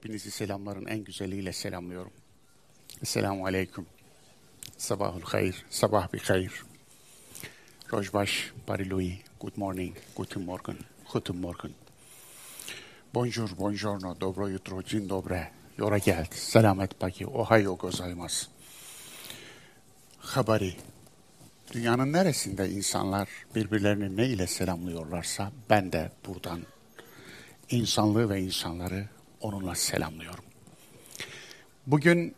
Hepinizi selamların en güzeliyle selamlıyorum. Esselamu Aleyküm. Sabahul hayır, sabah bir hayır. Rojbaş, Barilui, good morning, guten morgen, guten morgen. Bonjour, buongiorno, dobro jutro, dzień dobre, yora geld, selamet paki, ohayo gozaimasu. Habari, dünyanın neresinde insanlar birbirlerini ne ile selamlıyorlarsa ben de buradan insanlığı ve insanları onunla selamlıyorum. Bugün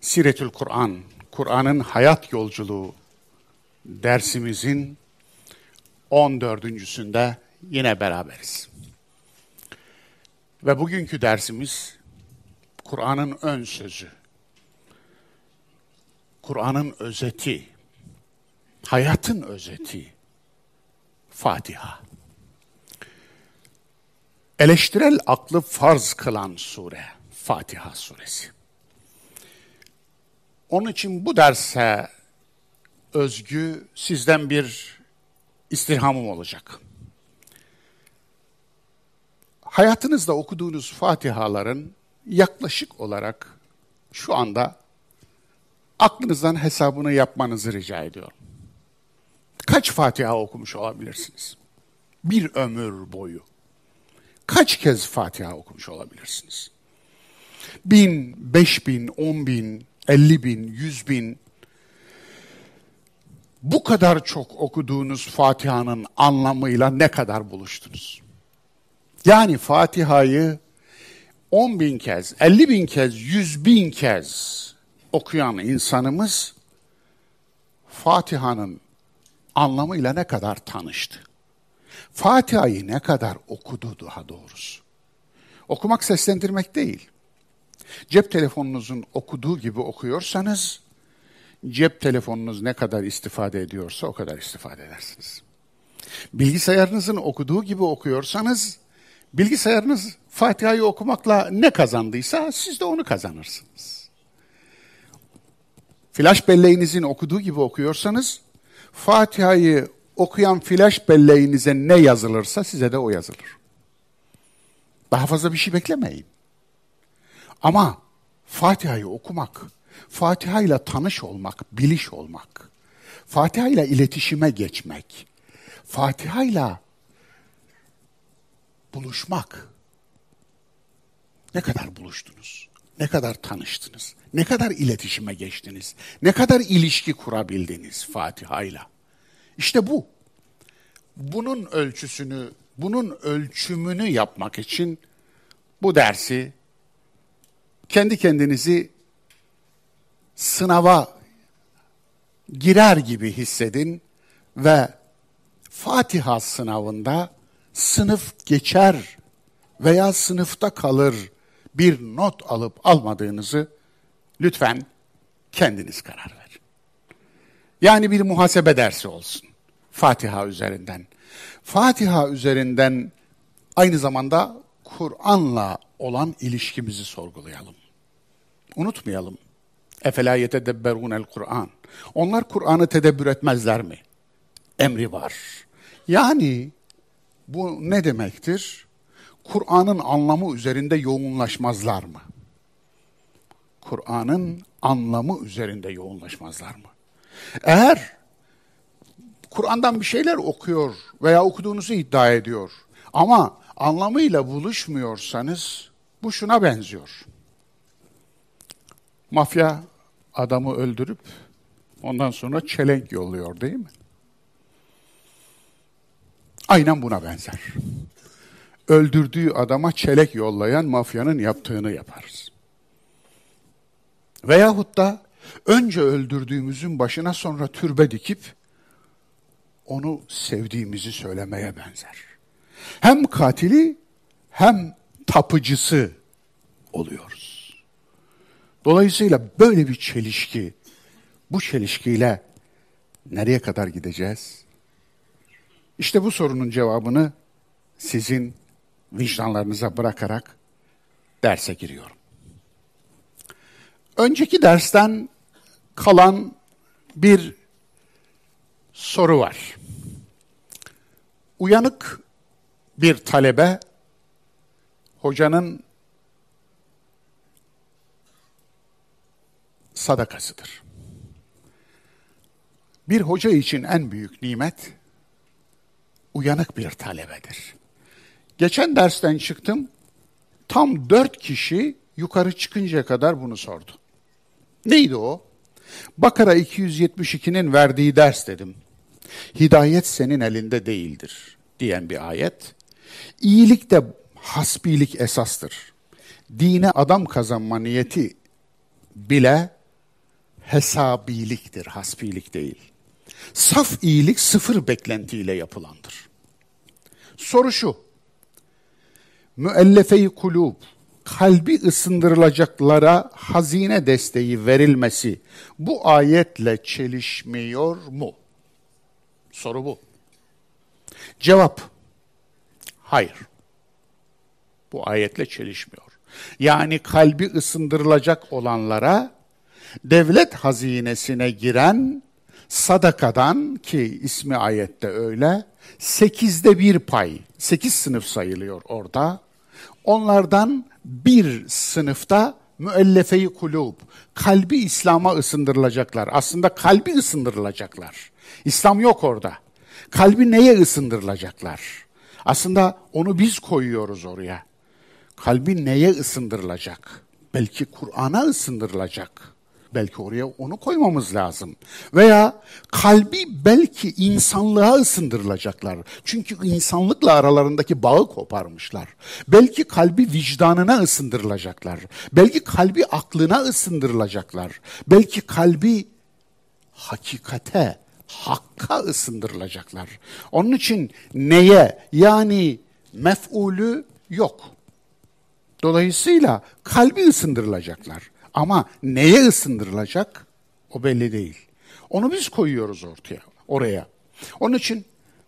Siretül Kur'an, Kur'an'ın hayat yolculuğu dersimizin 14.sünde yine beraberiz. Ve bugünkü dersimiz Kur'an'ın ön sözü. Kur'an'ın özeti, hayatın özeti, Fatiha. Eleştirel aklı farz kılan sure, Fatiha suresi. Onun için bu derse özgü sizden bir istirhamım olacak. Hayatınızda okuduğunuz Fatihaların yaklaşık olarak şu anda aklınızdan hesabını yapmanızı rica ediyorum. Kaç Fatiha okumuş olabilirsiniz? Bir ömür boyu. Kaç kez Fatiha okumuş olabilirsiniz? Bin, beş bin, on bin, elli bin, yüz bin. Bu kadar çok okuduğunuz Fatiha'nın anlamıyla ne kadar buluştunuz? Yani Fatiha'yı on bin kez, elli bin kez, yüz bin kez okuyan insanımız Fatiha'nın anlamıyla ne kadar tanıştı? Fatiha'yı ne kadar okudu daha doğrusu? Okumak seslendirmek değil. Cep telefonunuzun okuduğu gibi okuyorsanız, cep telefonunuz ne kadar istifade ediyorsa o kadar istifade edersiniz. Bilgisayarınızın okuduğu gibi okuyorsanız, bilgisayarınız Fatiha'yı okumakla ne kazandıysa siz de onu kazanırsınız. Flash belleğinizin okuduğu gibi okuyorsanız, Fatiha'yı okuyan flash belleğinize ne yazılırsa size de o yazılır. Daha fazla bir şey beklemeyin. Ama Fatiha'yı okumak, Fatiha ile tanış olmak, biliş olmak, Fatiha ile iletişime geçmek, Fatiha ile buluşmak. Ne kadar buluştunuz? Ne kadar tanıştınız? Ne kadar iletişime geçtiniz? Ne kadar ilişki kurabildiniz Fatiha ile? İşte bu. Bunun ölçüsünü, bunun ölçümünü yapmak için bu dersi kendi kendinizi sınava girer gibi hissedin ve Fatiha sınavında sınıf geçer veya sınıfta kalır bir not alıp almadığınızı lütfen kendiniz karar verin. Yani bir muhasebe dersi olsun. Fatiha üzerinden. Fatiha üzerinden aynı zamanda Kur'an'la olan ilişkimizi sorgulayalım. Unutmayalım. Efela yetedebberunel Kur'an. Onlar Kur'an'ı tedebbür etmezler mi? Emri var. Yani bu ne demektir? Kur'an'ın anlamı üzerinde yoğunlaşmazlar mı? Kur'an'ın anlamı üzerinde yoğunlaşmazlar mı? Eğer Kur'an'dan bir şeyler okuyor veya okuduğunuzu iddia ediyor ama anlamıyla buluşmuyorsanız bu şuna benziyor. Mafya adamı öldürüp ondan sonra çelenk yolluyor değil mi? Aynen buna benzer. Öldürdüğü adama çelek yollayan mafyanın yaptığını yaparız. Veyahut da önce öldürdüğümüzün başına sonra türbe dikip onu sevdiğimizi söylemeye benzer. Hem katili hem tapıcısı oluyoruz. Dolayısıyla böyle bir çelişki, bu çelişkiyle nereye kadar gideceğiz? İşte bu sorunun cevabını sizin vicdanlarınıza bırakarak derse giriyorum. Önceki dersten kalan bir soru var. Uyanık bir talebe hocanın sadakasıdır. Bir hoca için en büyük nimet uyanık bir talebedir. Geçen dersten çıktım, tam dört kişi yukarı çıkıncaya kadar bunu sordu. Neydi o? Bakara 272'nin verdiği ders dedim. Hidayet senin elinde değildir diyen bir ayet. İyilik de hasbilik esastır. Dine adam kazanma niyeti bile hesabiliktir, hasbilik değil. Saf iyilik sıfır beklentiyle yapılandır. Soru şu, müellefe-i kulub, kalbi ısındırılacaklara hazine desteği verilmesi bu ayetle çelişmiyor mu? Soru bu. Cevap, hayır. Bu ayetle çelişmiyor. Yani kalbi ısındırılacak olanlara devlet hazinesine giren sadakadan ki ismi ayette öyle, sekizde bir pay, sekiz sınıf sayılıyor orada. Onlardan bir sınıfta müellefe-i kulub, kalbi İslam'a ısındırılacaklar. Aslında kalbi ısındırılacaklar. İslam yok orada. Kalbi neye ısındırılacaklar? Aslında onu biz koyuyoruz oraya. Kalbi neye ısındırılacak? Belki Kur'an'a ısındırılacak. Belki oraya onu koymamız lazım. Veya kalbi belki insanlığa ısındırılacaklar. Çünkü insanlıkla aralarındaki bağı koparmışlar. Belki kalbi vicdanına ısındırılacaklar. Belki kalbi aklına ısındırılacaklar. Belki kalbi hakikate, hakka ısındırılacaklar. Onun için neye yani mef'ulü yok. Dolayısıyla kalbi ısındırılacaklar. Ama neye ısındırılacak o belli değil. Onu biz koyuyoruz ortaya, oraya. Onun için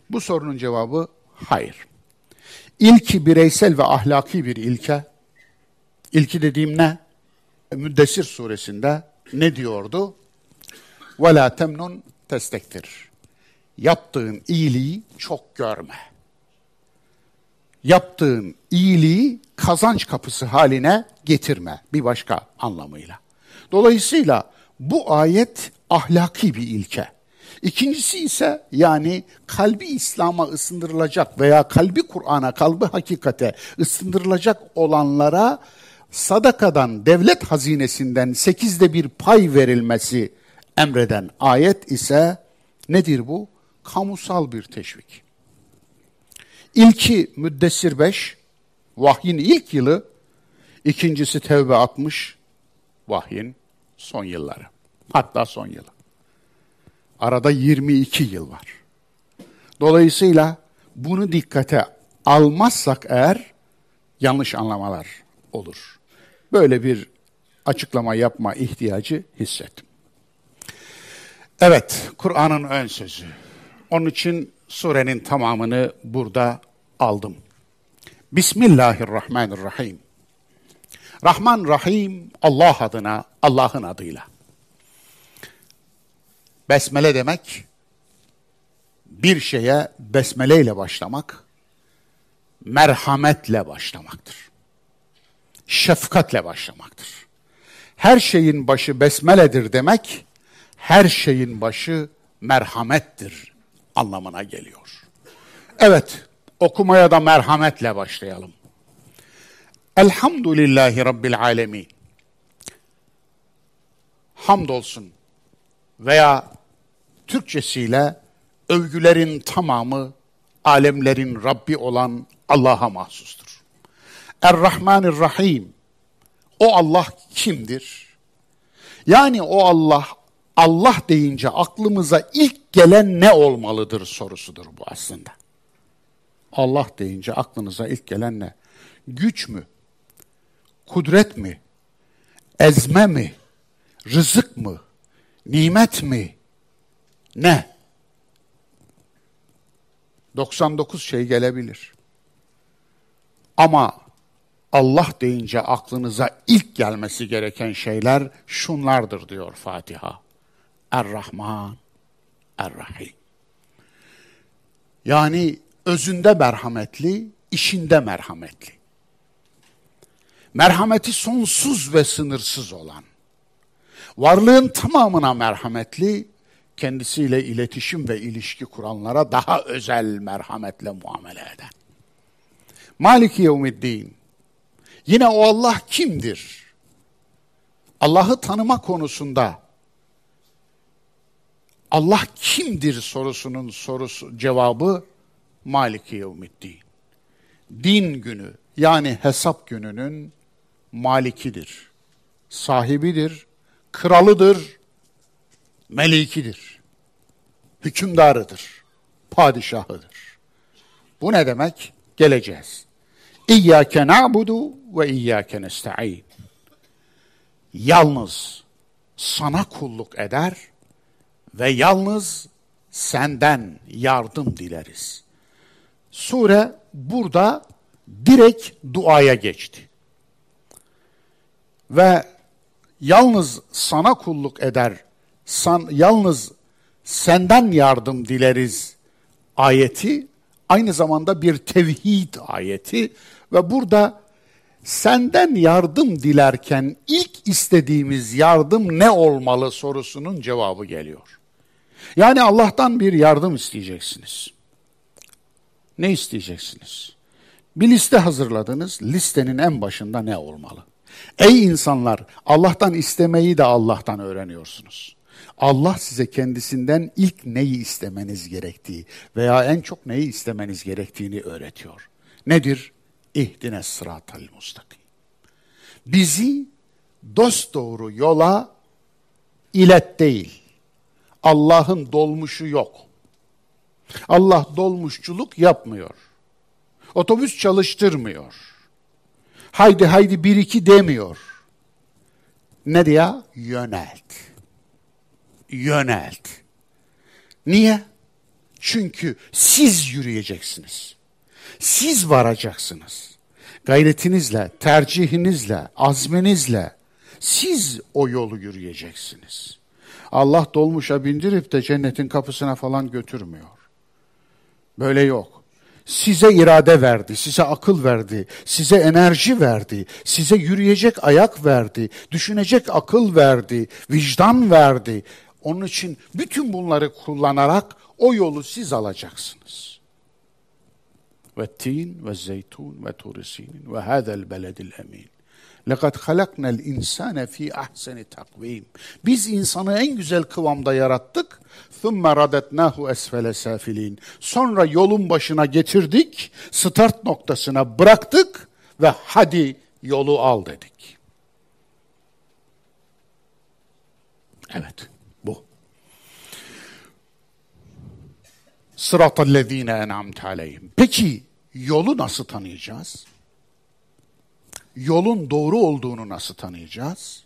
bu sorunun cevabı hayır. İlki bireysel ve ahlaki bir ilke. İlki dediğim ne? Müddessir suresinde ne diyordu? وَلَا temnun testektir. Yaptığın iyiliği çok görme. Yaptığın iyiliği kazanç kapısı haline getirme bir başka anlamıyla. Dolayısıyla bu ayet ahlaki bir ilke. İkincisi ise yani kalbi İslam'a ısındırılacak veya kalbi Kur'an'a, kalbi hakikate ısındırılacak olanlara sadakadan, devlet hazinesinden sekizde bir pay verilmesi emreden ayet ise nedir bu? Kamusal bir teşvik. İlki Müddessir 5, vahyin ilk yılı, ikincisi Tevbe 60, vahyin son yılları. Hatta son yılı. Arada 22 yıl var. Dolayısıyla bunu dikkate almazsak eğer yanlış anlamalar olur. Böyle bir açıklama yapma ihtiyacı hissettim. Evet, Kur'an'ın ön sözü. Onun için surenin tamamını burada aldım. Bismillahirrahmanirrahim. Rahman Rahim Allah adına, Allah'ın adıyla. Besmele demek bir şeye besmele ile başlamak, merhametle başlamaktır. Şefkatle başlamaktır. Her şeyin başı besmeledir demek, her şeyin başı merhamettir anlamına geliyor. Evet, okumaya da merhametle başlayalım. Elhamdülillahi Rabbil Alemin. Hamdolsun veya Türkçesiyle övgülerin tamamı alemlerin Rabbi olan Allah'a mahsustur. Er-Rahmanir-Rahim. O Allah kimdir? Yani o Allah, Allah deyince aklımıza ilk gelen ne olmalıdır sorusudur bu aslında. Allah deyince aklınıza ilk gelen ne? Güç mü? Kudret mi? Ezme mi? Rızık mı? Nimet mi? Ne? 99 şey gelebilir. Ama Allah deyince aklınıza ilk gelmesi gereken şeyler şunlardır diyor Fatiha. Er-Rahman, Er-Rahim. Yani özünde merhametli, işinde merhametli. merhameti sonsuz ve sınırsız olan, varlığın tamamına merhametli, kendisiyle iletişim ve ilişki kuranlara daha özel merhametle muamele eden. Maliki yevmiddin. Yine o Allah kimdir? Allah'ı tanıma konusunda Allah kimdir sorusunun sorusu cevabı Maliki yevmiddin. Din günü yani hesap gününün malikidir. Sahibidir, kralıdır, melikidir. Hükümdarıdır, padişahıdır. Bu ne demek? Geleceğiz. İyyâke na'budu ve iyyâke nesta'in. Yalnız sana kulluk eder ve yalnız senden yardım dileriz. Sure burada direkt duaya geçti. Ve yalnız sana kulluk eder, san, yalnız senden yardım dileriz ayeti aynı zamanda bir tevhid ayeti ve burada senden yardım dilerken ilk istediğimiz yardım ne olmalı sorusunun cevabı geliyor. Yani Allah'tan bir yardım isteyeceksiniz. Ne isteyeceksiniz? Bir liste hazırladınız. Listenin en başında ne olmalı? Ey insanlar, Allah'tan istemeyi de Allah'tan öğreniyorsunuz. Allah size kendisinden ilk neyi istemeniz gerektiği veya en çok neyi istemeniz gerektiğini öğretiyor. Nedir? İhdine sıratal mustakim. Bizi dost doğru yola ilet değil. Allah'ın dolmuşu yok. Allah dolmuşçuluk yapmıyor. Otobüs çalıştırmıyor. Haydi haydi bir iki demiyor. Ne diye? Yönelt. Yönelt. Niye? Çünkü siz yürüyeceksiniz. Siz varacaksınız. Gayretinizle, tercihinizle, azminizle siz o yolu yürüyeceksiniz. Allah dolmuşa bindirip de cennetin kapısına falan götürmüyor. Böyle yok. Size irade verdi, size akıl verdi, size enerji verdi, size yürüyecek ayak verdi, düşünecek akıl verdi, vicdan verdi. Onun için bütün bunları kullanarak o yolu siz alacaksınız. Ve tin ve zeytun ve turisinin ve hadel beledil emin. لَقَدْ خَلَقْنَا الْاِنْسَانَ ف۪ي اَحْسَنِ takvim. Biz insanı en güzel kıvamda yarattık. ثُمَّ رَدَتْنَاهُ اَسْفَلَ سَافِلِينَ Sonra yolun başına getirdik, start noktasına bıraktık ve hadi yolu al dedik. Evet, bu. Sıratallezine en'amte aleyhim. Peki yolu nasıl tanıyacağız? Yolun doğru olduğunu nasıl tanıyacağız?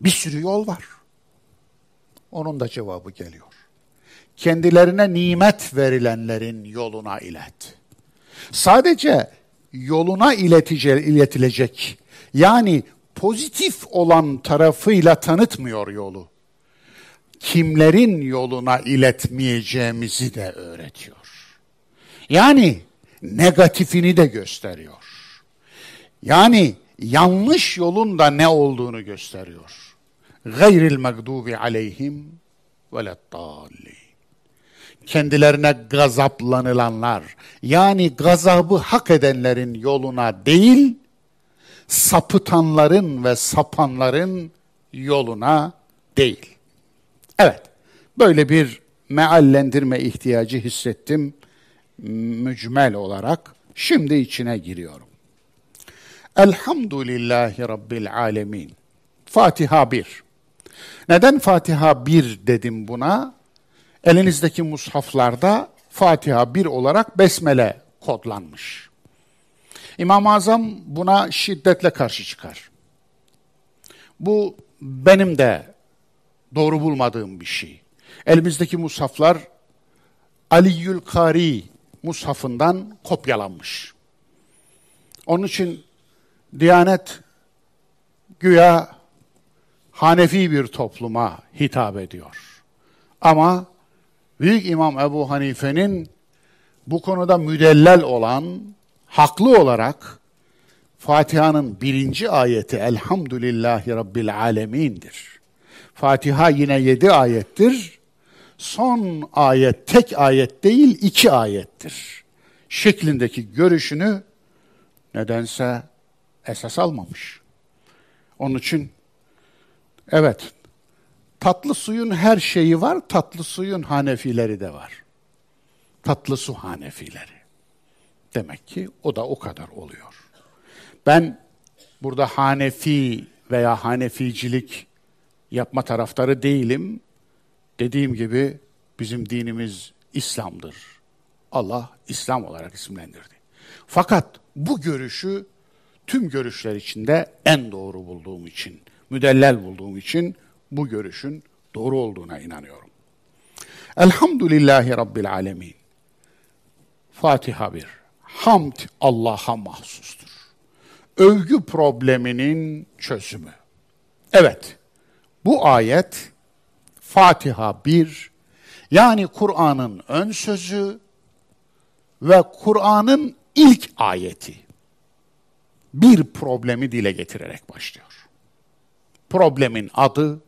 Bir sürü yol var. Onun da cevabı geliyor. Kendilerine nimet verilenlerin yoluna ilet. Sadece yoluna iletice, iletilecek, yani pozitif olan tarafıyla tanıtmıyor yolu. Kimlerin yoluna iletmeyeceğimizi de öğretiyor. Yani negatifini de gösteriyor. Yani yanlış yolun da ne olduğunu gösteriyor. Gayril mağdubi aleyhim velettallin. Kendilerine gazaplanılanlar, yani gazabı hak edenlerin yoluna değil, sapıtanların ve sapanların yoluna değil. Evet, böyle bir meallendirme ihtiyacı hissettim mücmel olarak. Şimdi içine giriyorum. Elhamdülillahi Rabbil Alemin. Fatiha 1. Neden Fatiha 1 dedim buna? Elinizdeki mushaflarda Fatiha 1 olarak Besmele kodlanmış. İmam-ı Azam buna şiddetle karşı çıkar. Bu benim de doğru bulmadığım bir şey. Elimizdeki mushaflar Aliyyül Kari mushafından kopyalanmış. Onun için Diyanet güya Hanefi bir topluma hitap ediyor. Ama Büyük İmam Ebu Hanife'nin bu konuda müdellel olan, haklı olarak Fatiha'nın birinci ayeti Elhamdülillahi Rabbil Alemin'dir. Fatiha yine yedi ayettir. Son ayet tek ayet değil iki ayettir. Şeklindeki görüşünü nedense esas almamış. Onun için evet tatlı suyun her şeyi var, tatlı suyun hanefileri de var. Tatlı su hanefileri. Demek ki o da o kadar oluyor. Ben burada Hanefi veya Haneficilik yapma taraftarı değilim. Dediğim gibi bizim dinimiz İslam'dır. Allah İslam olarak isimlendirdi. Fakat bu görüşü tüm görüşler içinde en doğru bulduğum için, müdellel bulduğum için bu görüşün doğru olduğuna inanıyorum. Elhamdülillahi Rabbil Alemin. Fatiha 1. Hamd Allah'a mahsustur. Övgü probleminin çözümü. Evet, bu ayet Fatiha 1 yani Kur'an'ın ön sözü ve Kur'an'ın ilk ayeti bir problemi dile getirerek başlıyor. Problemin adı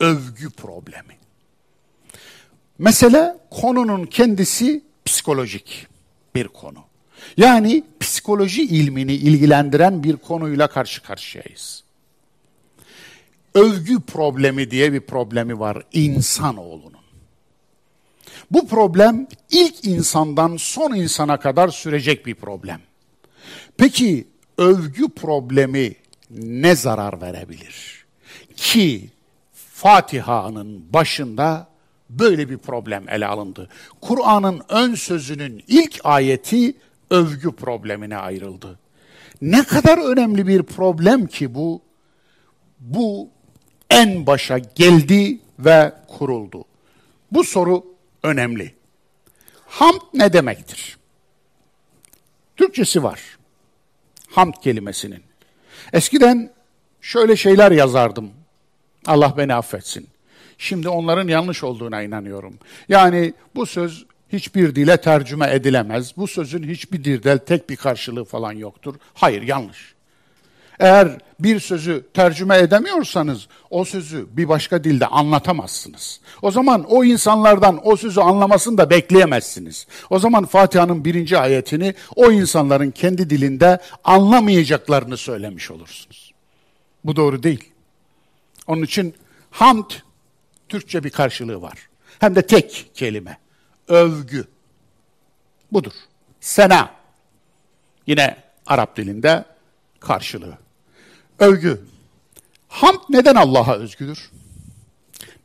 övgü problemi. Mesele konunun kendisi psikolojik bir konu. Yani psikoloji ilmini ilgilendiren bir konuyla karşı karşıyayız. Övgü problemi diye bir problemi var insanoğlunun. Bu problem ilk insandan son insana kadar sürecek bir problem. Peki övgü problemi ne zarar verebilir? Ki Fatiha'nın başında böyle bir problem ele alındı. Kur'an'ın ön sözünün ilk ayeti övgü problemine ayrıldı. Ne kadar önemli bir problem ki bu, bu en başa geldi ve kuruldu. Bu soru önemli. Hamd ne demektir? Türkçesi var. Hamd kelimesinin. Eskiden şöyle şeyler yazardım. Allah beni affetsin. Şimdi onların yanlış olduğuna inanıyorum. Yani bu söz hiçbir dile tercüme edilemez. Bu sözün hiçbir dilde tek bir karşılığı falan yoktur. Hayır, yanlış. Eğer bir sözü tercüme edemiyorsanız o sözü bir başka dilde anlatamazsınız. O zaman o insanlardan o sözü anlamasını da bekleyemezsiniz. O zaman Fatiha'nın birinci ayetini o insanların kendi dilinde anlamayacaklarını söylemiş olursunuz. Bu doğru değil. Onun için hamd Türkçe bir karşılığı var. Hem de tek kelime övgü. Budur. Sena. Yine Arap dilinde karşılığı. Övgü. Hamd neden Allah'a özgüdür?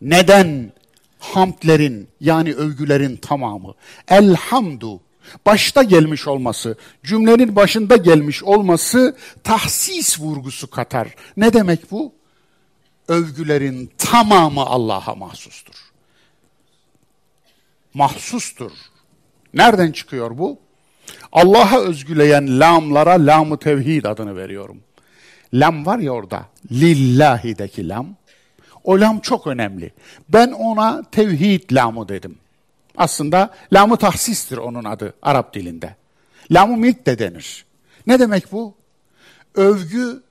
Neden hamdlerin yani övgülerin tamamı elhamdu başta gelmiş olması, cümlenin başında gelmiş olması tahsis vurgusu katar. Ne demek bu? Övgülerin tamamı Allah'a mahsustur mahsustur. Nereden çıkıyor bu? Allah'a özgüleyen lamlara lam-ı tevhid adını veriyorum. Lam var ya orada, lillahi'deki lam. O lam çok önemli. Ben ona tevhid lamı dedim. Aslında lamı tahsistir onun adı Arap dilinde. Lamı milk de denir. Ne demek bu? Övgü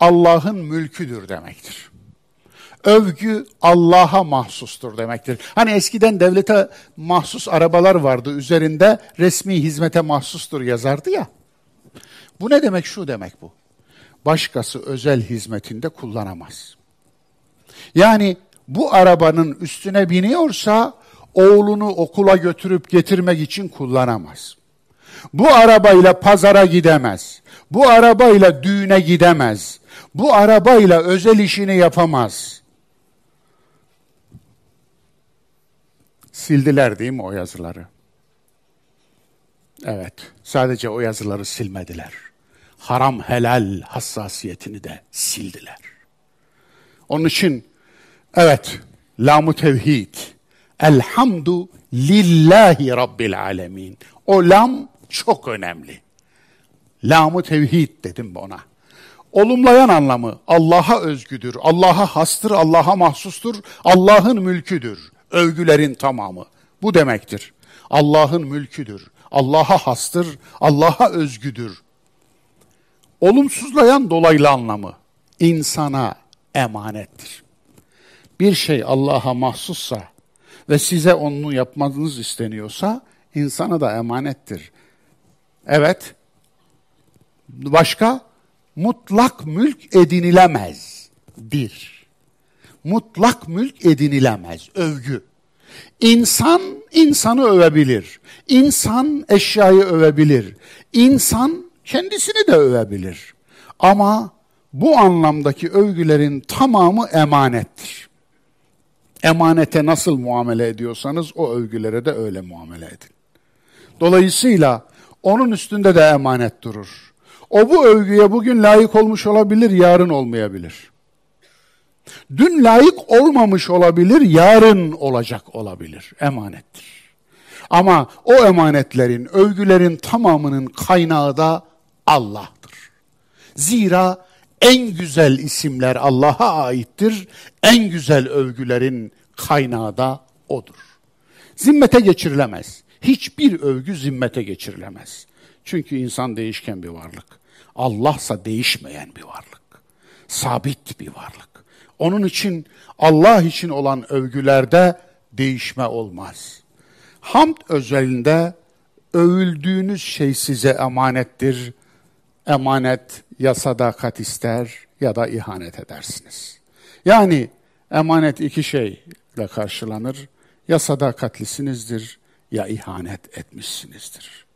Allah'ın mülküdür demektir övgü Allah'a mahsustur demektir. Hani eskiden devlete mahsus arabalar vardı üzerinde resmi hizmete mahsustur yazardı ya. Bu ne demek? Şu demek bu. Başkası özel hizmetinde kullanamaz. Yani bu arabanın üstüne biniyorsa oğlunu okula götürüp getirmek için kullanamaz. Bu arabayla pazara gidemez. Bu arabayla düğüne gidemez. Bu arabayla özel işini yapamaz. Sildiler değil mi o yazıları? Evet, sadece o yazıları silmediler. Haram helal hassasiyetini de sildiler. Onun için evet, lamu tevhid, elhamdu lillahi rabbil alemin. O lam çok önemli. Lamu tevhid dedim ona. Olumlayan anlamı Allah'a özgüdür, Allah'a hastır, Allah'a mahsustur, Allah'ın mülküdür övgülerin tamamı. Bu demektir. Allah'ın mülküdür. Allah'a hastır, Allah'a özgüdür. Olumsuzlayan dolaylı anlamı insana emanettir. Bir şey Allah'a mahsussa ve size onu yapmanız isteniyorsa insana da emanettir. Evet. Başka? Mutlak mülk edinilemez. Bir. Mutlak mülk edinilemez. Övgü. İnsan insanı övebilir. İnsan eşyayı övebilir. İnsan kendisini de övebilir. Ama bu anlamdaki övgülerin tamamı emanettir. Emanete nasıl muamele ediyorsanız o övgülere de öyle muamele edin. Dolayısıyla onun üstünde de emanet durur. O bu övgüye bugün layık olmuş olabilir, yarın olmayabilir. Dün layık olmamış olabilir, yarın olacak olabilir. Emanettir. Ama o emanetlerin, övgülerin tamamının kaynağı da Allah'tır. Zira en güzel isimler Allah'a aittir. En güzel övgülerin kaynağı da O'dur. Zimmete geçirilemez. Hiçbir övgü zimmete geçirilemez. Çünkü insan değişken bir varlık. Allahsa değişmeyen bir varlık. Sabit bir varlık. Onun için Allah için olan övgülerde değişme olmaz. Hamd özelinde övüldüğünüz şey size emanettir. Emanet ya sadakat ister ya da ihanet edersiniz. Yani emanet iki şeyle karşılanır. Ya sadakatlisinizdir ya ihanet etmişsinizdir.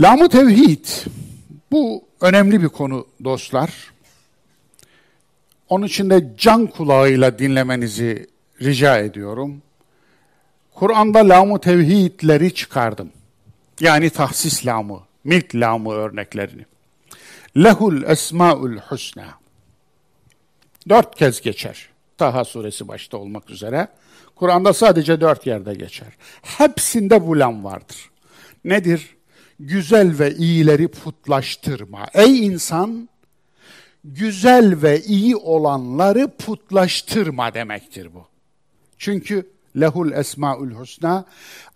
Lamu tevhid bu önemli bir konu dostlar. Onun için de can kulağıyla dinlemenizi rica ediyorum. Kur'an'da lamu tevhidleri çıkardım. Yani tahsis lamı, milk lamı örneklerini. Lehul esmaul husna. Dört kez geçer. Taha suresi başta olmak üzere. Kur'an'da sadece dört yerde geçer. Hepsinde bu lam vardır. Nedir? Güzel ve iyileri putlaştırma. Ey insan, güzel ve iyi olanları putlaştırma demektir bu. Çünkü lehul esmaül husna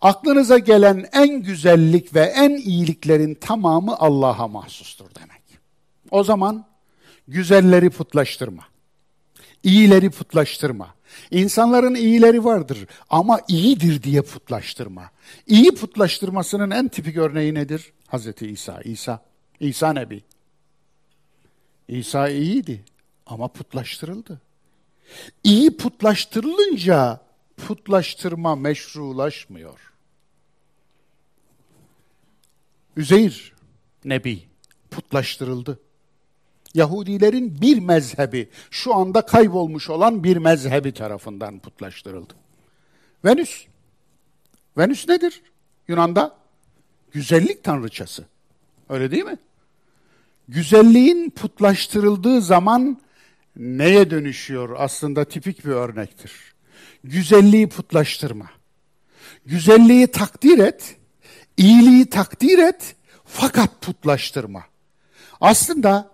aklınıza gelen en güzellik ve en iyiliklerin tamamı Allah'a mahsustur demek. O zaman güzelleri putlaştırma. İyileri putlaştırma. İnsanların iyileri vardır ama iyidir diye putlaştırma. İyi putlaştırmasının en tipik örneği nedir? Hazreti İsa. İsa. İsa Nebi. İsa iyiydi ama putlaştırıldı. İyi putlaştırılınca putlaştırma meşrulaşmıyor. Üzeyir Nebi putlaştırıldı. Yahudilerin bir mezhebi, şu anda kaybolmuş olan bir mezhebi tarafından putlaştırıldı. Venüs. Venüs nedir? Yunan'da güzellik tanrıçası. Öyle değil mi? Güzelliğin putlaştırıldığı zaman neye dönüşüyor? Aslında tipik bir örnektir. Güzelliği putlaştırma. Güzelliği takdir et, iyiliği takdir et fakat putlaştırma. Aslında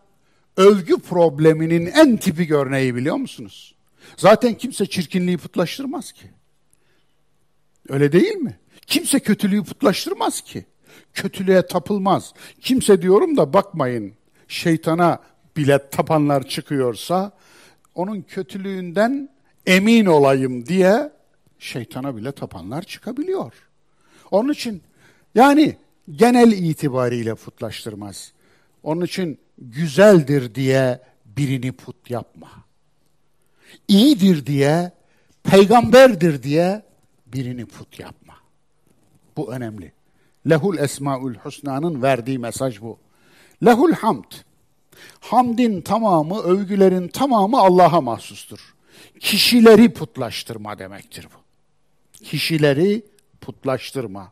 övgü probleminin en tipik örneği biliyor musunuz? Zaten kimse çirkinliği putlaştırmaz ki. Öyle değil mi? Kimse kötülüğü putlaştırmaz ki. Kötülüğe tapılmaz. Kimse diyorum da bakmayın şeytana bile tapanlar çıkıyorsa onun kötülüğünden emin olayım diye şeytana bile tapanlar çıkabiliyor. Onun için yani genel itibariyle putlaştırmaz. Onun için güzeldir diye birini put yapma. İyidir diye, peygamberdir diye birini put yapma. Bu önemli. Lehul Esmaül Husna'nın verdiği mesaj bu. Lehul hamd. Hamdin tamamı, övgülerin tamamı Allah'a mahsustur. Kişileri putlaştırma demektir bu. Kişileri putlaştırma.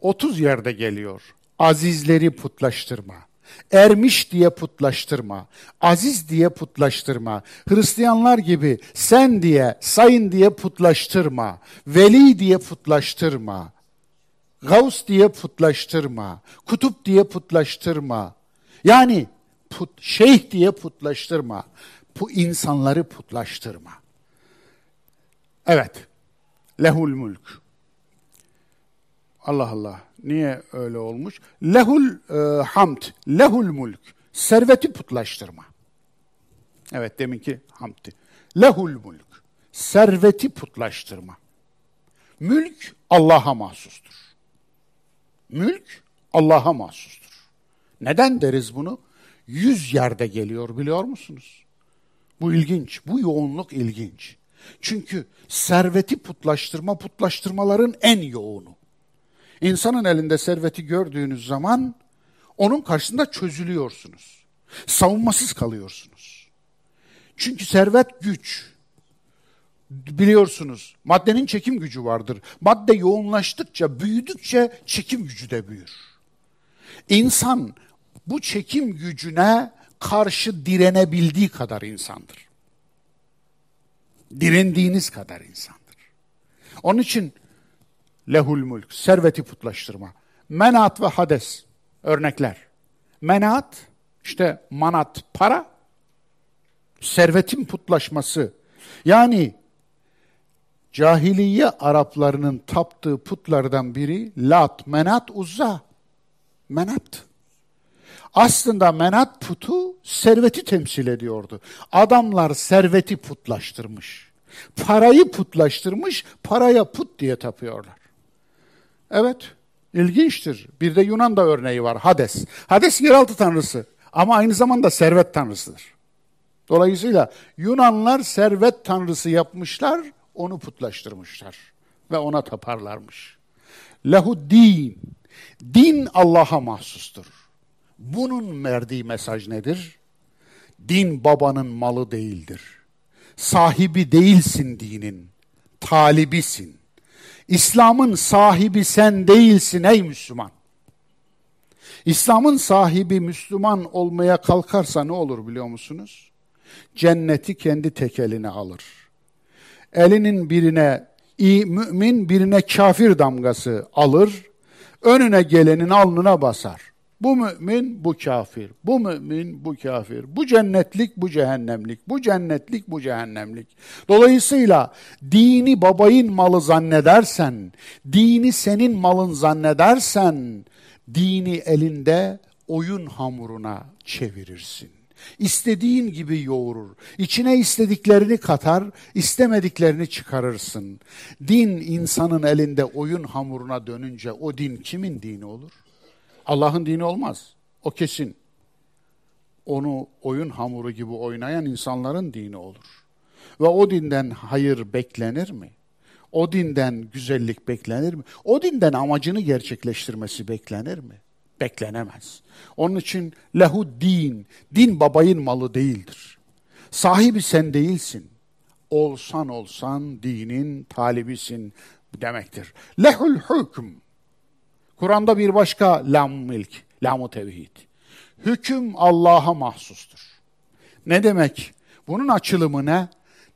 30 yerde geliyor. Azizleri putlaştırma. Ermiş diye putlaştırma. Aziz diye putlaştırma. Hristiyanlar gibi sen diye, sayın diye putlaştırma. Veli diye putlaştırma. Gavs diye putlaştırma. Kutup diye putlaştırma. Yani put, şeyh diye putlaştırma. Bu insanları putlaştırma. Evet. Lehul mülk. Allah Allah. Niye öyle olmuş? Lehul e, hamd, lehul mulk. Serveti putlaştırma. Evet deminki hamdi. Lehul mulk. Serveti putlaştırma. Mülk Allah'a mahsustur. Mülk Allah'a mahsustur. Neden deriz bunu? Yüz yerde geliyor biliyor musunuz? Bu ilginç, bu yoğunluk ilginç. Çünkü serveti putlaştırma putlaştırmaların en yoğunu. İnsanın elinde serveti gördüğünüz zaman onun karşısında çözülüyorsunuz. Savunmasız kalıyorsunuz. Çünkü servet güç. Biliyorsunuz maddenin çekim gücü vardır. Madde yoğunlaştıkça, büyüdükçe çekim gücü de büyür. İnsan bu çekim gücüne karşı direnebildiği kadar insandır. Direndiğiniz kadar insandır. Onun için lehul mulk, serveti putlaştırma. Menat ve hades örnekler. Menat işte manat para, servetin putlaşması. Yani cahiliye Araplarının taptığı putlardan biri Lat, Menat, Uzza. Menat. Aslında menat putu serveti temsil ediyordu. Adamlar serveti putlaştırmış. Parayı putlaştırmış, paraya put diye tapıyorlar. Evet, ilginçtir. Bir de Yunan'da örneği var, Hades. Hades yeraltı tanrısı ama aynı zamanda servet tanrısıdır. Dolayısıyla Yunanlar servet tanrısı yapmışlar, onu putlaştırmışlar ve ona taparlarmış. Lehu din. Din Allah'a mahsustur. Bunun verdiği mesaj nedir? Din babanın malı değildir. Sahibi değilsin dinin, talibisin. İslam'ın sahibi sen değilsin ey Müslüman. İslam'ın sahibi Müslüman olmaya kalkarsa ne olur biliyor musunuz? Cenneti kendi tek eline alır. Elinin birine iyi mümin birine kafir damgası alır, önüne gelenin alnına basar. Bu mümin, bu kafir. Bu mümin, bu kafir. Bu cennetlik, bu cehennemlik. Bu cennetlik, bu cehennemlik. Dolayısıyla dini babayın malı zannedersen, dini senin malın zannedersen, dini elinde oyun hamuruna çevirirsin. İstediğin gibi yoğurur. İçine istediklerini katar, istemediklerini çıkarırsın. Din insanın elinde oyun hamuruna dönünce o din kimin dini olur? Allah'ın dini olmaz. O kesin. Onu oyun hamuru gibi oynayan insanların dini olur. Ve o dinden hayır beklenir mi? O dinden güzellik beklenir mi? O dinden amacını gerçekleştirmesi beklenir mi? Beklenemez. Onun için lehu din, din babayın malı değildir. Sahibi sen değilsin. Olsan olsan dinin talibisin demektir. Lehul hükm, Kur'an'da bir başka lam milk, lamu tevhid. Hüküm Allah'a mahsustur. Ne demek? Bunun açılımı ne?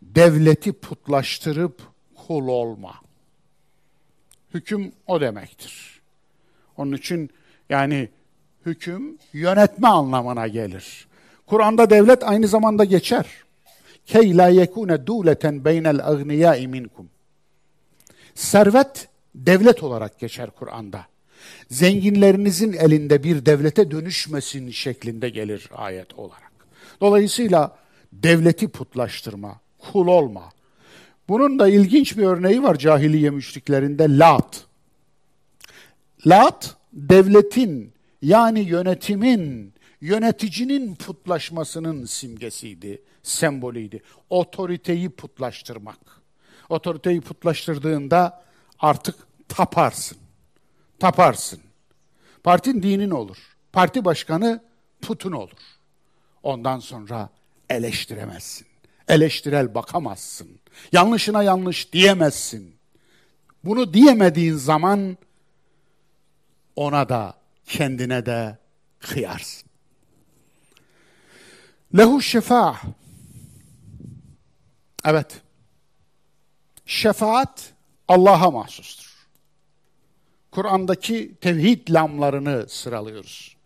Devleti putlaştırıp kul olma. Hüküm o demektir. Onun için yani hüküm yönetme anlamına gelir. Kur'an'da devlet aynı zamanda geçer. Key la yekune duleten beynel agniyai minkum. Servet devlet olarak geçer Kur'an'da zenginlerinizin elinde bir devlete dönüşmesin şeklinde gelir ayet olarak. Dolayısıyla devleti putlaştırma, kul olma. Bunun da ilginç bir örneği var cahiliye müşriklerinde Lat. Lat devletin yani yönetimin, yöneticinin putlaşmasının simgesiydi, sembolüydü. Otoriteyi putlaştırmak. Otoriteyi putlaştırdığında artık taparsın taparsın. Partin dinin olur. Parti başkanı putun olur. Ondan sonra eleştiremezsin. Eleştirel bakamazsın. Yanlışına yanlış diyemezsin. Bunu diyemediğin zaman ona da kendine de kıyarsın. Lehu şefa. Evet. Şefaat Allah'a mahsustur. Kur'an'daki tevhid lamlarını sıralıyoruz.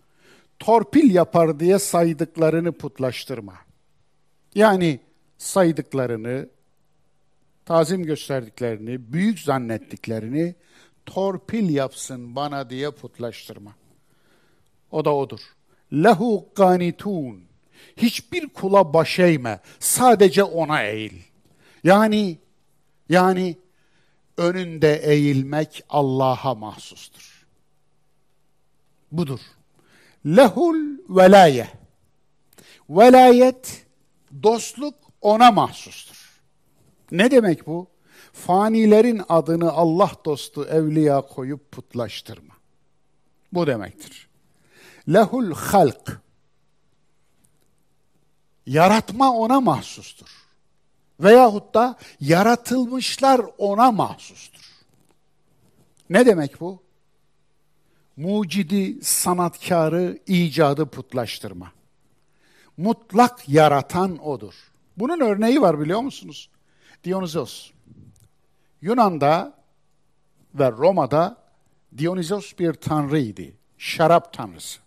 Torpil yapar diye saydıklarını putlaştırma. Yani saydıklarını, tazim gösterdiklerini, büyük zannettiklerini torpil yapsın bana diye putlaştırma. O da odur. Lehu ganitun. Hiçbir kula baş eğme. Sadece ona eğil. Yani yani önünde eğilmek Allah'a mahsustur. Budur. Lehul velaye. Velayet, dostluk ona mahsustur. Ne demek bu? Fanilerin adını Allah dostu evliya koyup putlaştırma. Bu demektir. Lehul halk. Yaratma ona mahsustur. Veyahut da yaratılmışlar ona mahsustur. Ne demek bu? Mucidi, sanatkarı, icadı putlaştırma. Mutlak yaratan odur. Bunun örneği var biliyor musunuz? Dionysos. Yunan'da ve Roma'da Dionysos bir tanrıydı. Şarap tanrısı.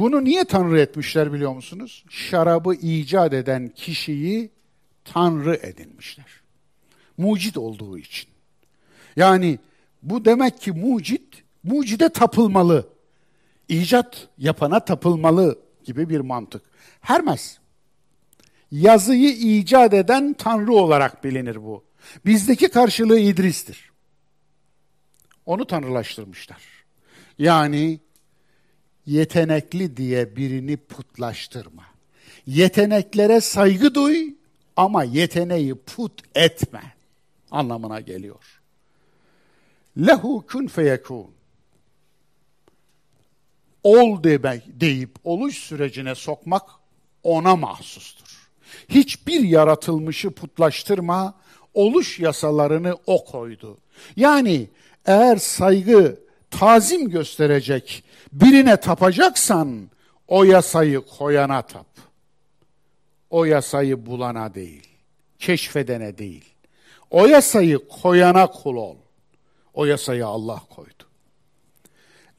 Bunu niye tanrı etmişler biliyor musunuz? Şarabı icat eden kişiyi tanrı edinmişler. Mucit olduğu için. Yani bu demek ki mucit, mucide tapılmalı. İcat yapana tapılmalı gibi bir mantık. Hermes, yazıyı icat eden tanrı olarak bilinir bu. Bizdeki karşılığı İdris'tir. Onu tanrılaştırmışlar. Yani yetenekli diye birini putlaştırma. Yeteneklere saygı duy ama yeteneği put etme anlamına geliyor. Lehu kun feyekun. Ol demek deyip oluş sürecine sokmak ona mahsustur. Hiçbir yaratılmışı putlaştırma, oluş yasalarını o koydu. Yani eğer saygı, tazim gösterecek birine tapacaksan o yasayı koyana tap. O yasayı bulana değil, keşfedene değil. O yasayı koyana kul ol. O yasayı Allah koydu.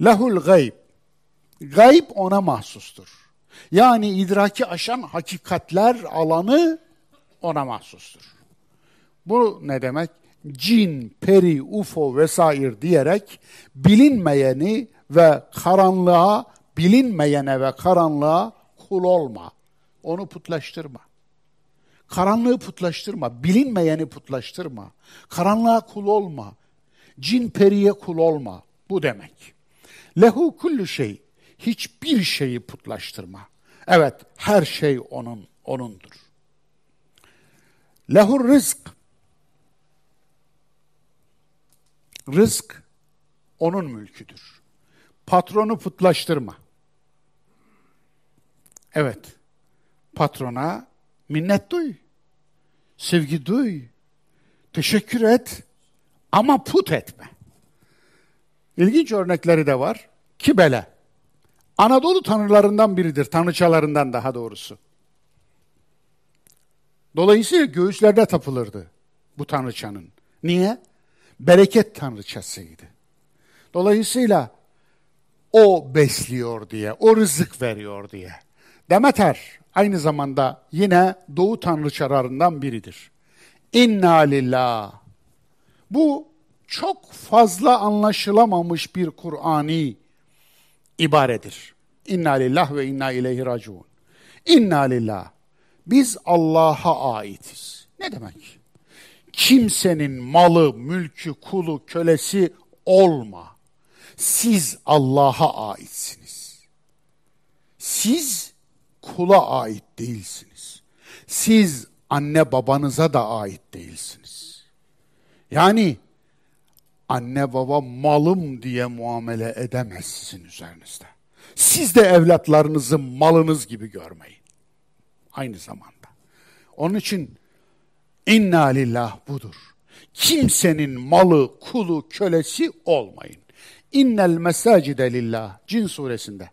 Lahul gayb. Gayb ona mahsustur. Yani idraki aşan hakikatler alanı ona mahsustur. Bu ne demek? Cin, peri, ufo vesaire diyerek bilinmeyeni ve karanlığa, bilinmeyene ve karanlığa kul olma. Onu putlaştırma. Karanlığı putlaştırma, bilinmeyeni putlaştırma. Karanlığa kul olma. Cin periye kul olma. Bu demek. Lehu kullu şey. Hiçbir şeyi putlaştırma. Evet, her şey onun, onundur. Lehur rızk. Rızk onun mülküdür. Patronu putlaştırma. Evet, patrona minnet duy, sevgi duy, teşekkür et ama put etme. İlginç örnekleri de var. Kibele. Anadolu tanrılarından biridir, tanrıçalarından daha doğrusu. Dolayısıyla göğüslerde tapılırdı bu tanrıçanın. Niye? Bereket tanrıçasıydı. Dolayısıyla o besliyor diye, o rızık veriyor diye. Demeter aynı zamanda yine doğu tanrıçalarından biridir. İnna lillah. Bu çok fazla anlaşılamamış bir Kur'ani ibaredir. İnna lillah ve inna ileyhi raciun. İnna lillah. Biz Allah'a aitiz. Ne demek? Kimsenin malı, mülkü, kulu, kölesi olma. Siz Allah'a aitsiniz. Siz kula ait değilsiniz. Siz anne babanıza da ait değilsiniz. Yani anne baba malım diye muamele edemez sizin üzerinizde. Siz de evlatlarınızı malınız gibi görmeyin. Aynı zamanda. Onun için inna lillah budur. Kimsenin malı, kulu, kölesi olmayın. İnnel mesacide lillah. Cin suresinde.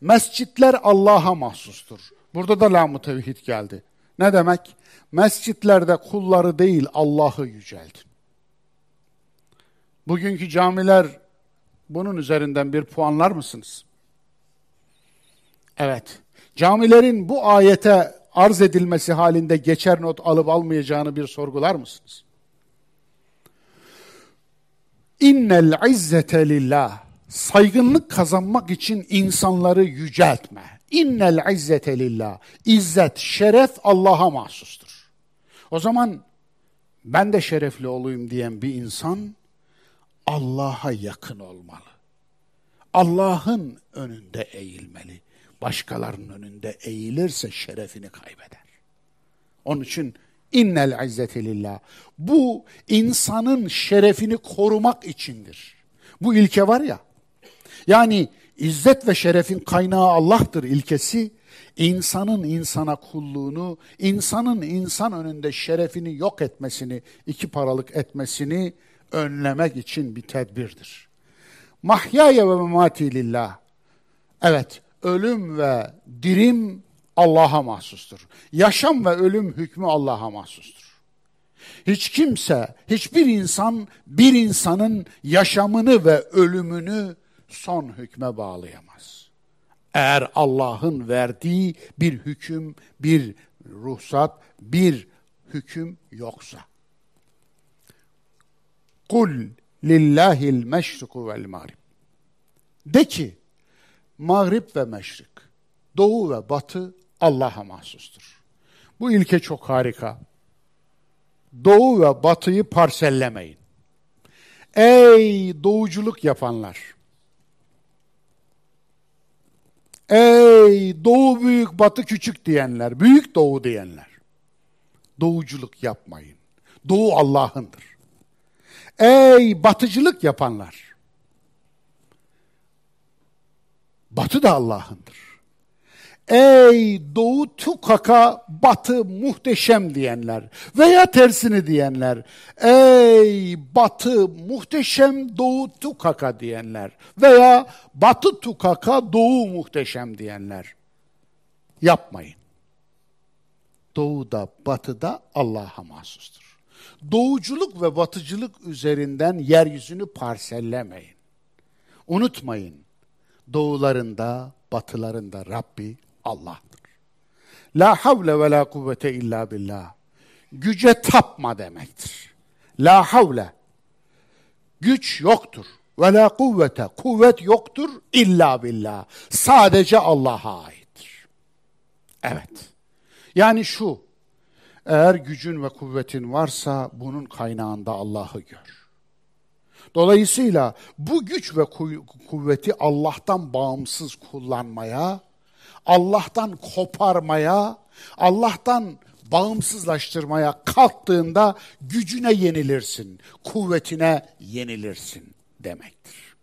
Mescitler Allah'a mahsustur. Burada da lam tevhid geldi. Ne demek? Mescitlerde kulları değil Allah'ı yüceltin. Bugünkü camiler bunun üzerinden bir puanlar mısınız? Evet. Camilerin bu ayete arz edilmesi halinde geçer not alıp almayacağını bir sorgular mısınız? İnnel izzete lillah. Saygınlık kazanmak için insanları yüceltme. İnnel izzete lillah. İzzet, şeref Allah'a mahsustur. O zaman ben de şerefli olayım diyen bir insan Allah'a yakın olmalı. Allah'ın önünde eğilmeli. Başkalarının önünde eğilirse şerefini kaybeder. Onun için innel izzete lillah. Bu insanın şerefini korumak içindir. Bu ilke var ya. Yani İzzet ve şerefin kaynağı Allah'tır ilkesi, insanın insana kulluğunu, insanın insan önünde şerefini yok etmesini, iki paralık etmesini önlemek için bir tedbirdir. Mahyaya ve memati lillah. Evet, ölüm ve dirim Allah'a mahsustur. Yaşam ve ölüm hükmü Allah'a mahsustur. Hiç kimse, hiçbir insan bir insanın yaşamını ve ölümünü son hükme bağlayamaz. Eğer Allah'ın verdiği bir hüküm, bir ruhsat, bir hüküm yoksa. Kul lillahil meşriku vel mağrib. De ki, mağrib ve meşrik, doğu ve batı Allah'a mahsustur. Bu ilke çok harika. Doğu ve batıyı parsellemeyin. Ey doğuculuk yapanlar! Ey doğu büyük batı küçük diyenler, büyük doğu diyenler. Doğuculuk yapmayın. Doğu Allah'ındır. Ey batıcılık yapanlar. Batı da Allah'ındır. Ey doğu tukaka batı muhteşem diyenler veya tersini diyenler. Ey batı muhteşem doğu tukaka diyenler veya batı tukaka doğu muhteşem diyenler. Yapmayın. Doğu da batı da Allah'a mahsustur. Doğuculuk ve batıcılık üzerinden yeryüzünü parsellemeyin. Unutmayın, doğularında, batılarında Rabbi Allah'tır. La havle ve la kuvvete illa billah. Güce tapma demektir. La havle. Güç yoktur. Ve la kuvvete. Kuvvet yoktur illa billah. Sadece Allah'a aittir. Evet. Yani şu. Eğer gücün ve kuvvetin varsa bunun kaynağında Allah'ı gör. Dolayısıyla bu güç ve kuvveti Allah'tan bağımsız kullanmaya Allah'tan koparmaya, Allah'tan bağımsızlaştırmaya kalktığında gücüne yenilirsin, kuvvetine yenilirsin demektir.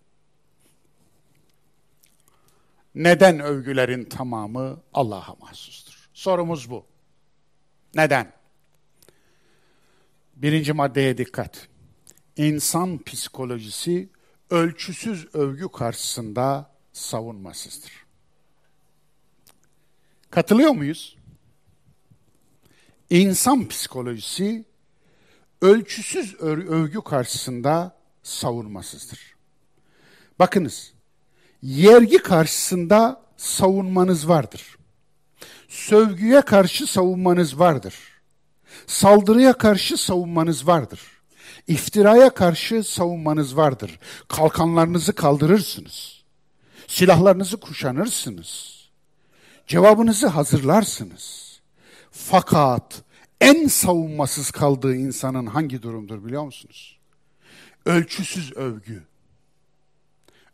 Neden övgülerin tamamı Allah'a mahsustur? Sorumuz bu. Neden? Birinci maddeye dikkat. İnsan psikolojisi ölçüsüz övgü karşısında savunmasızdır. Katılıyor muyuz? İnsan psikolojisi ölçüsüz övgü karşısında savunmasızdır. Bakınız, yergi karşısında savunmanız vardır. Sövgüye karşı savunmanız vardır. Saldırıya karşı savunmanız vardır. İftiraya karşı savunmanız vardır. Kalkanlarınızı kaldırırsınız. Silahlarınızı kuşanırsınız Cevabınızı hazırlarsınız. Fakat en savunmasız kaldığı insanın hangi durumdur biliyor musunuz? Ölçüsüz övgü.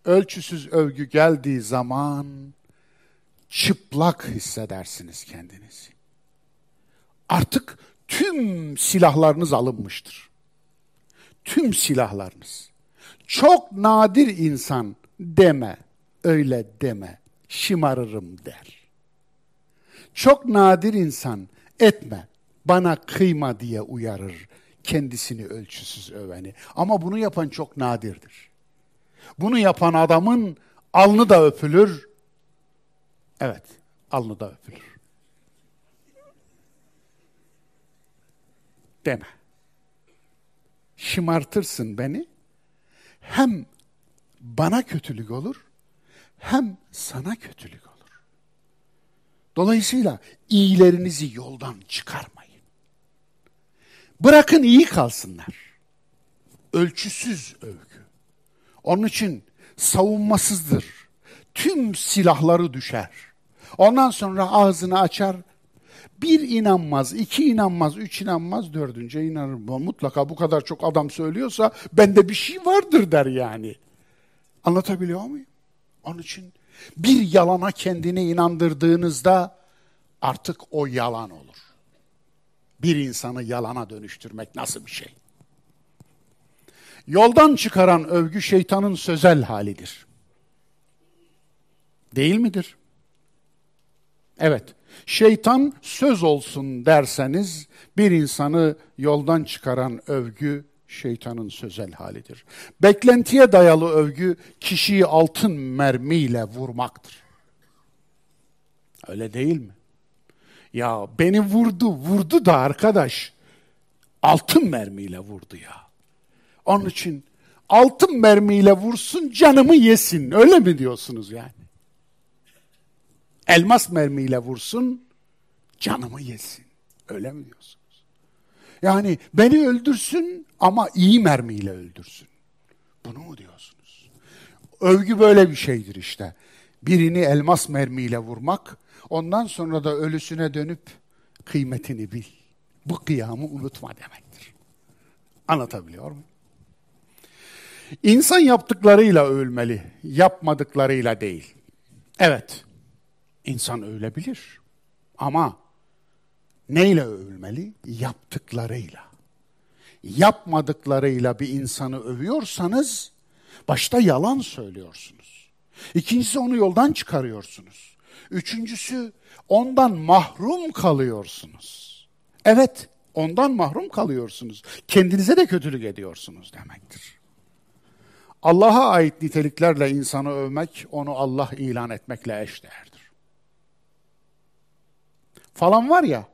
Ölçüsüz övgü geldiği zaman çıplak hissedersiniz kendinizi. Artık tüm silahlarınız alınmıştır. Tüm silahlarınız. Çok nadir insan deme, öyle deme, şımarırım der. Çok nadir insan etme, bana kıyma diye uyarır kendisini ölçüsüz öveni. Ama bunu yapan çok nadirdir. Bunu yapan adamın alnı da öpülür. Evet, alnı da öpülür. Deme. Şımartırsın beni. Hem bana kötülük olur, hem sana kötülük. Dolayısıyla iyilerinizi yoldan çıkarmayın. Bırakın iyi kalsınlar. Ölçüsüz övgü. Onun için savunmasızdır. Tüm silahları düşer. Ondan sonra ağzını açar. Bir inanmaz, iki inanmaz, üç inanmaz, dördünce inanır. Mutlaka bu kadar çok adam söylüyorsa bende bir şey vardır der yani. Anlatabiliyor muyum? Onun için bir yalana kendini inandırdığınızda artık o yalan olur. Bir insanı yalana dönüştürmek nasıl bir şey? Yoldan çıkaran övgü şeytanın sözel halidir. Değil midir? Evet. Şeytan söz olsun derseniz bir insanı yoldan çıkaran övgü şeytanın sözel halidir. Beklentiye dayalı övgü kişiyi altın mermiyle vurmaktır. Öyle değil mi? Ya beni vurdu, vurdu da arkadaş altın mermiyle vurdu ya. Onun için altın mermiyle vursun canımı yesin. Öyle mi diyorsunuz yani? Elmas mermiyle vursun canımı yesin. Öyle mi diyorsunuz? Yani beni öldürsün ama iyi mermiyle öldürsün. Bunu mu diyorsunuz? Övgü böyle bir şeydir işte. Birini elmas mermiyle vurmak, ondan sonra da ölüsüne dönüp kıymetini bil. Bu kıyamı unutma demektir. Anlatabiliyor muyum? İnsan yaptıklarıyla ölmeli, yapmadıklarıyla değil. Evet, insan ölebilir ama neyle övülmeli? Yaptıklarıyla. Yapmadıklarıyla bir insanı övüyorsanız başta yalan söylüyorsunuz. İkincisi onu yoldan çıkarıyorsunuz. Üçüncüsü ondan mahrum kalıyorsunuz. Evet, ondan mahrum kalıyorsunuz. Kendinize de kötülük ediyorsunuz demektir. Allah'a ait niteliklerle insanı övmek, onu Allah ilan etmekle eşdeğerdir. Falan var ya,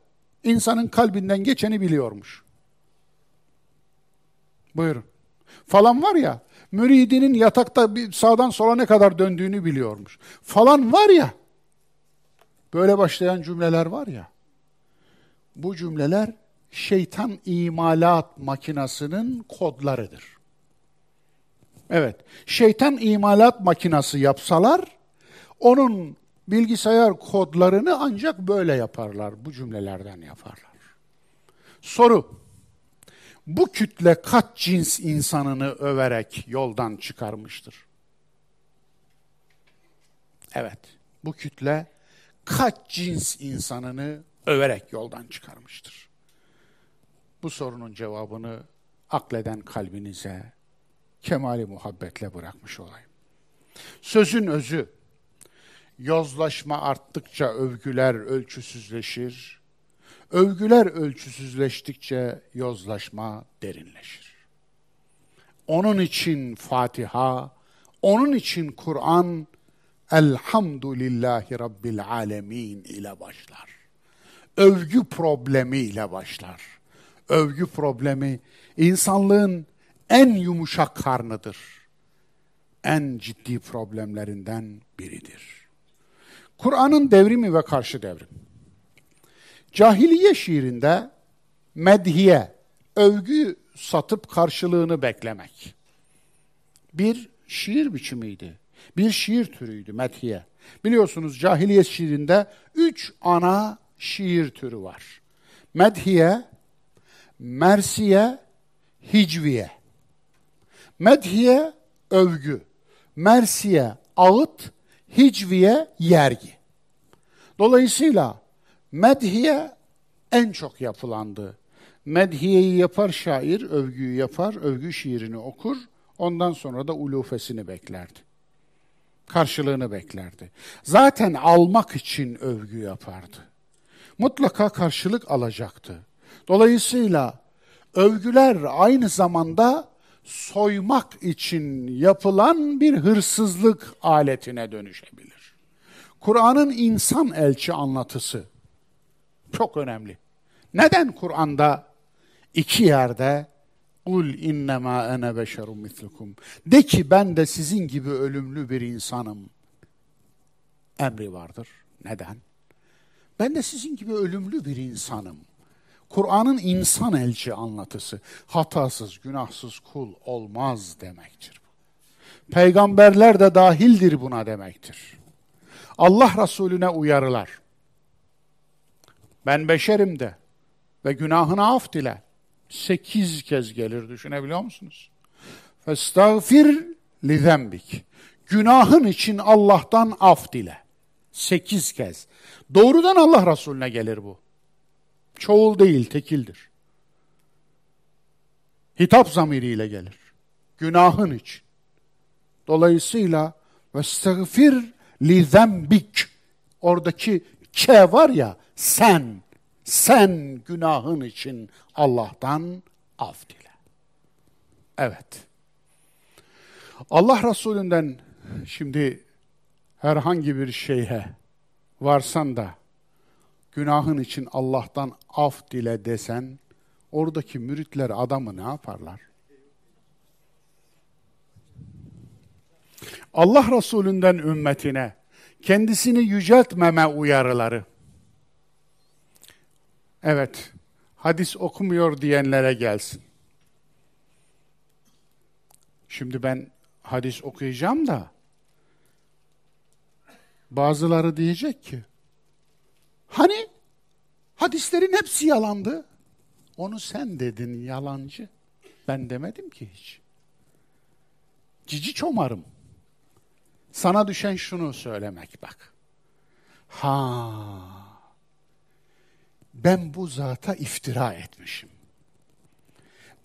insanın kalbinden geçeni biliyormuş. Buyurun. Falan var ya, müridinin yatakta bir sağdan sola ne kadar döndüğünü biliyormuş. Falan var ya, böyle başlayan cümleler var ya, bu cümleler şeytan imalat makinasının kodlarıdır. Evet, şeytan imalat makinası yapsalar, onun bilgisayar kodlarını ancak böyle yaparlar, bu cümlelerden yaparlar. Soru, bu kütle kaç cins insanını överek yoldan çıkarmıştır? Evet, bu kütle kaç cins insanını överek yoldan çıkarmıştır? Bu sorunun cevabını akleden kalbinize kemali muhabbetle bırakmış olayım. Sözün özü, yozlaşma arttıkça övgüler ölçüsüzleşir, övgüler ölçüsüzleştikçe yozlaşma derinleşir. Onun için Fatiha, onun için Kur'an, Elhamdülillahi Rabbil Alemin ile başlar. Övgü problemi ile başlar. Övgü problemi insanlığın en yumuşak karnıdır. En ciddi problemlerinden biridir. Kur'an'ın devrimi ve karşı devrim. Cahiliye şiirinde medhiye, övgü satıp karşılığını beklemek. Bir şiir biçimiydi. Bir şiir türüydü medhiye. Biliyorsunuz cahiliye şiirinde üç ana şiir türü var. Medhiye, mersiye, hicviye. Medhiye övgü, mersiye ağıt, hicviye yergi. Dolayısıyla medhiye en çok yapılandı. Medhiyeyi yapar şair, övgüyü yapar, övgü şiirini okur, ondan sonra da ulufesini beklerdi. Karşılığını beklerdi. Zaten almak için övgü yapardı. Mutlaka karşılık alacaktı. Dolayısıyla övgüler aynı zamanda soymak için yapılan bir hırsızlık aletine dönüşebilir. Kur'an'ın insan elçi anlatısı çok önemli. Neden Kur'an'da iki yerde Kul innema ene beşerum mislukum. De ki ben de sizin gibi ölümlü bir insanım. Emri vardır. Neden? Ben de sizin gibi ölümlü bir insanım. Kur'an'ın insan elçi anlatısı. Hatasız, günahsız kul olmaz demektir. Peygamberler de dahildir buna demektir. Allah Resulüne uyarılar. Ben beşerim de ve günahını af dile. Sekiz kez gelir düşünebiliyor musunuz? Festağfir li zembik. Günahın için Allah'tan af dile. Sekiz kez. Doğrudan Allah Resulüne gelir bu. Çoğul değil, tekildir. Hitap zamiriyle gelir. Günahın için. Dolayısıyla vestağfir li zembik. Oradaki ke var ya sen, sen günahın için Allah'tan af dile. Evet. Allah Resulü'nden şimdi herhangi bir şeyhe varsan da günahın için Allah'tan af dile desen oradaki müritler adamı ne yaparlar? Allah Resulü'nden ümmetine kendisini yüceltmeme uyarıları. Evet, hadis okumuyor diyenlere gelsin. Şimdi ben hadis okuyacağım da bazıları diyecek ki hani hadislerin hepsi yalandı. Onu sen dedin yalancı. Ben demedim ki hiç. Cici çomarım. Sana düşen şunu söylemek bak. Ha. Ben bu zata iftira etmişim.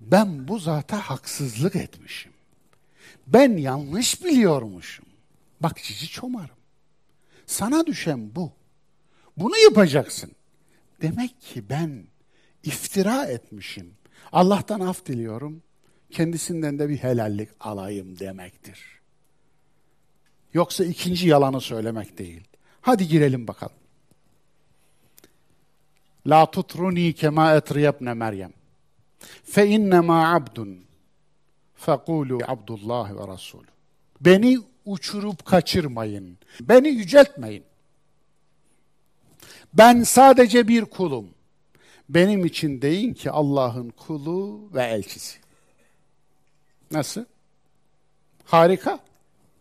Ben bu zata haksızlık etmişim. Ben yanlış biliyormuşum. Bak cici çomarım. Sana düşen bu. Bunu yapacaksın. Demek ki ben iftira etmişim. Allah'tan af diliyorum. Kendisinden de bir helallik alayım demektir. Yoksa ikinci yalanı söylemek değil. Hadi girelim bakalım. La tutruni kema etriyebne Meryem. Fe innema abdun fekulu Abdullah ve Resulü. Beni uçurup kaçırmayın. Beni yüceltmeyin. Ben sadece bir kulum. Benim için deyin ki Allah'ın kulu ve elçisi. Nasıl? Harika.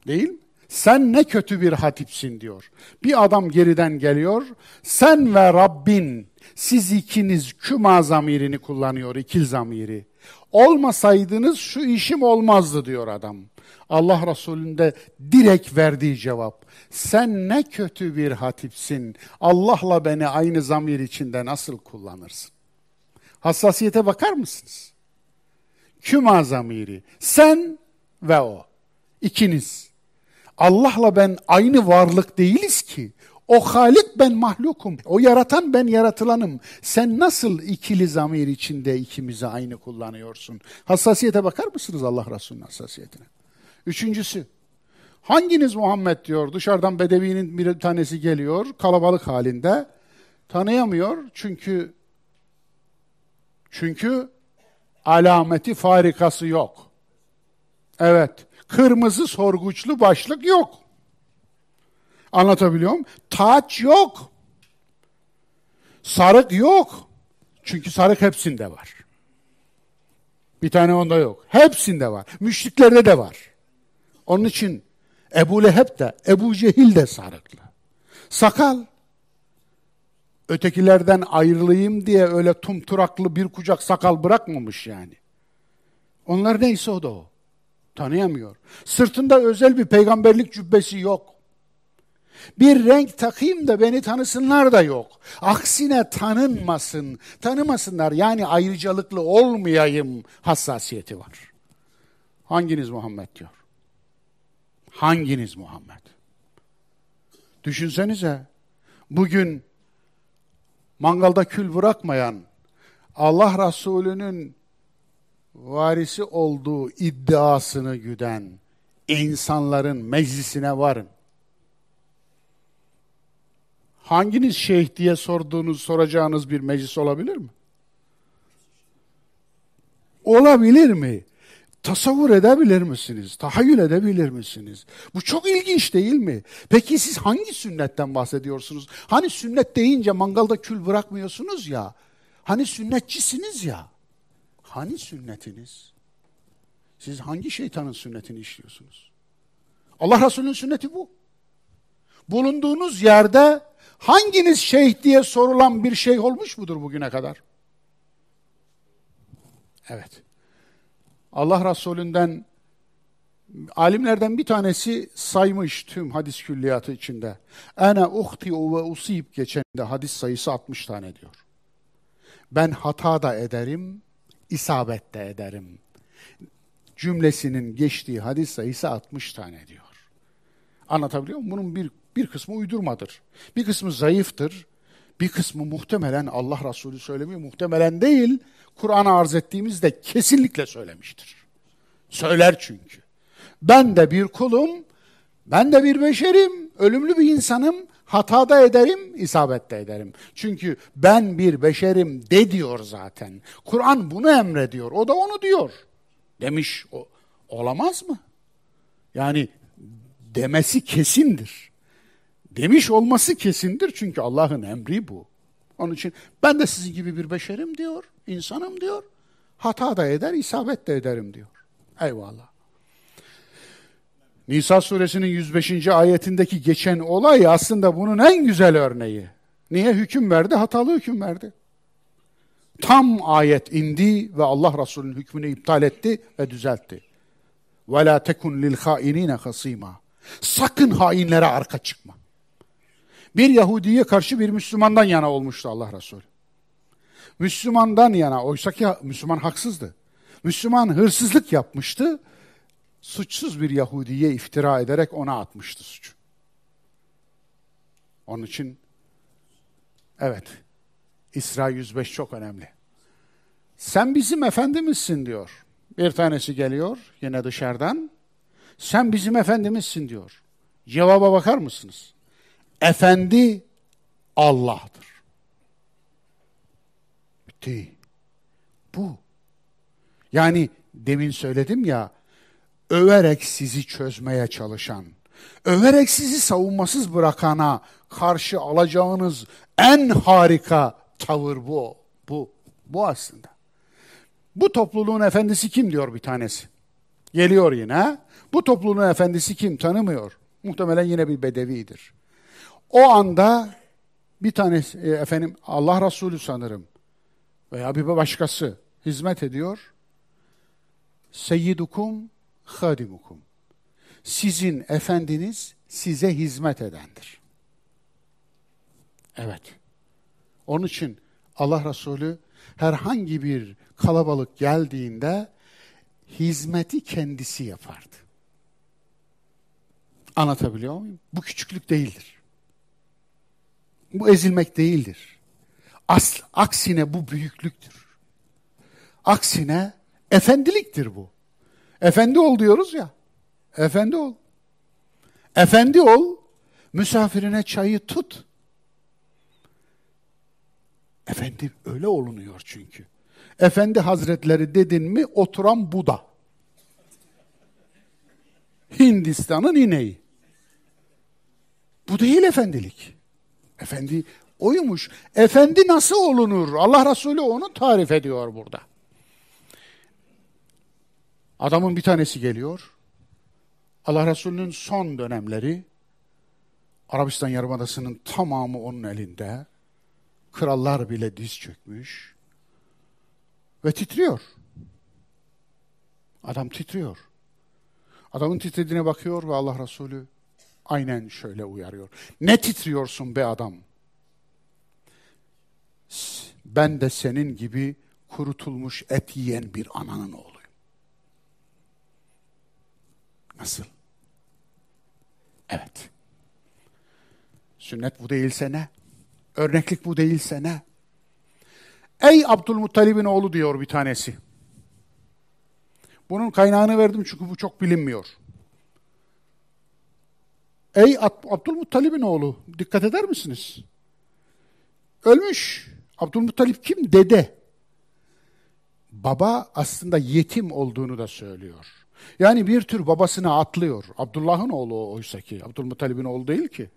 Değil mi? Sen ne kötü bir hatipsin diyor. Bir adam geriden geliyor. Sen ve Rabbin siz ikiniz küma zamirini kullanıyor, ikil zamiri. Olmasaydınız şu işim olmazdı diyor adam. Allah Resulü'nde direkt verdiği cevap. Sen ne kötü bir hatipsin. Allah'la beni aynı zamir içinde nasıl kullanırsın? Hassasiyete bakar mısınız? Küma zamiri. Sen ve o. İkiniz. Allah'la ben aynı varlık değiliz ki. O Halik ben mahlukum. O yaratan ben yaratılanım. Sen nasıl ikili zamir içinde ikimizi aynı kullanıyorsun? Hassasiyete bakar mısınız Allah Resulü'nün hassasiyetine? Üçüncüsü, hanginiz Muhammed diyor, dışarıdan bedevinin bir tanesi geliyor, kalabalık halinde, tanıyamıyor çünkü çünkü alameti farikası yok. Evet, kırmızı sorguçlu başlık yok. Anlatabiliyor muyum? Taç yok. Sarık yok. Çünkü sarık hepsinde var. Bir tane onda yok. Hepsinde var. Müşriklerde de var. Onun için Ebu Leheb de, Ebu Cehil de sarıklı. Sakal, ötekilerden ayrılayım diye öyle tumturaklı bir kucak sakal bırakmamış yani. Onlar neyse o da o. Tanıyamıyor. Sırtında özel bir peygamberlik cübbesi yok. Bir renk takayım da beni tanısınlar da yok. Aksine tanınmasın, tanımasınlar. Yani ayrıcalıklı olmayayım hassasiyeti var. Hanginiz Muhammed diyor? Hanginiz Muhammed? Düşünsenize, bugün mangalda kül bırakmayan, Allah Resulü'nün varisi olduğu iddiasını güden insanların meclisine varın. Hanginiz şeyh diye sorduğunuz, soracağınız bir meclis olabilir mi? Olabilir mi? Tasavvur edebilir misiniz? Tahayyül edebilir misiniz? Bu çok ilginç değil mi? Peki siz hangi sünnetten bahsediyorsunuz? Hani sünnet deyince mangalda kül bırakmıyorsunuz ya. Hani sünnetçisiniz ya. Hani sünnetiniz? Siz hangi şeytanın sünnetini işliyorsunuz? Allah Resulü'nün sünneti bu. Bulunduğunuz yerde hanginiz şeyh diye sorulan bir şey olmuş mudur bugüne kadar? Evet. Allah Resulü'nden alimlerden bir tanesi saymış tüm hadis külliyatı içinde. Ene uhti ve usib geçende hadis sayısı 60 tane diyor. Ben hata da ederim, isabet de ederim. Cümlesinin geçtiği hadis sayısı 60 tane diyor. Anlatabiliyor muyum? Bunun bir, bir kısmı uydurmadır. Bir kısmı zayıftır. Bir kısmı muhtemelen Allah Resulü söylemiyor. Muhtemelen değil, Kur'an'a arz ettiğimizde kesinlikle söylemiştir. Söyler çünkü. Ben de bir kulum, ben de bir beşerim, ölümlü bir insanım, hata da ederim, isabet de ederim. Çünkü ben bir beşerim de diyor zaten. Kur'an bunu emrediyor, o da onu diyor. Demiş, o, olamaz mı? Yani demesi kesindir Demiş olması kesindir çünkü Allah'ın emri bu. Onun için ben de sizin gibi bir beşerim diyor, insanım diyor. Hata da eder, isabet de ederim diyor. Eyvallah. Nisa suresinin 105. ayetindeki geçen olay aslında bunun en güzel örneği. Niye hüküm verdi? Hatalı hüküm verdi. Tam ayet indi ve Allah Resulü'nün hükmünü iptal etti ve düzeltti. وَلَا تَكُنْ لِلْخَائِنِينَ خَصِيمًا Sakın hainlere arka çıkma. Bir Yahudiye karşı bir Müslümandan yana olmuştu Allah Resulü. Müslümandan yana, oysa ki Müslüman haksızdı. Müslüman hırsızlık yapmıştı, suçsuz bir Yahudiye iftira ederek ona atmıştı suçu. Onun için, evet, İsra 105 çok önemli. Sen bizim efendimizsin diyor. Bir tanesi geliyor yine dışarıdan. Sen bizim efendimizsin diyor. Cevaba bakar mısınız? Efendi Allah'tır. Bitti. Bu. Yani demin söyledim ya, överek sizi çözmeye çalışan, överek sizi savunmasız bırakana karşı alacağınız en harika tavır bu. Bu, bu aslında. Bu topluluğun efendisi kim diyor bir tanesi. Geliyor yine. Bu topluluğun efendisi kim tanımıyor. Muhtemelen yine bir bedevidir. O anda bir tanesi e, efendim Allah Resulü sanırım veya bir başkası hizmet ediyor. Seyyidukum hadimukum. Sizin efendiniz size hizmet edendir. Evet. Onun için Allah Resulü herhangi bir kalabalık geldiğinde hizmeti kendisi yapardı. Anlatabiliyor muyum? Bu küçüklük değildir. Bu ezilmek değildir. Asl, aksine bu büyüklüktür. Aksine efendiliktir bu. Efendi ol diyoruz ya. Efendi ol. Efendi ol, misafirine çayı tut. Efendi öyle olunuyor çünkü. Efendi Hazretleri dedin mi oturan Buda. Hindistan'ın ineği. Bu değil efendilik. Efendi oymuş. Efendi nasıl olunur? Allah Resulü onu tarif ediyor burada. Adamın bir tanesi geliyor. Allah Resulü'nün son dönemleri Arabistan Yarımadası'nın tamamı onun elinde. Krallar bile diz çökmüş. Ve titriyor. Adam titriyor. Adamın titrediğine bakıyor ve Allah Resulü aynen şöyle uyarıyor. Ne titriyorsun be adam? Ben de senin gibi kurutulmuş et yiyen bir ananın oğluyum. Nasıl? Evet. Sünnet bu değilse ne? Örneklik bu değilse ne? Ey Abdülmuttalib'in oğlu diyor bir tanesi. Bunun kaynağını verdim çünkü bu çok bilinmiyor. Ey Abdülmuttalib'in oğlu dikkat eder misiniz? Ölmüş. Abdülmuttalip kim? Dede. Baba aslında yetim olduğunu da söylüyor. Yani bir tür babasına atlıyor. Abdullah'ın oğlu oysa ki. Abdülmuttalib'in oğlu değil ki.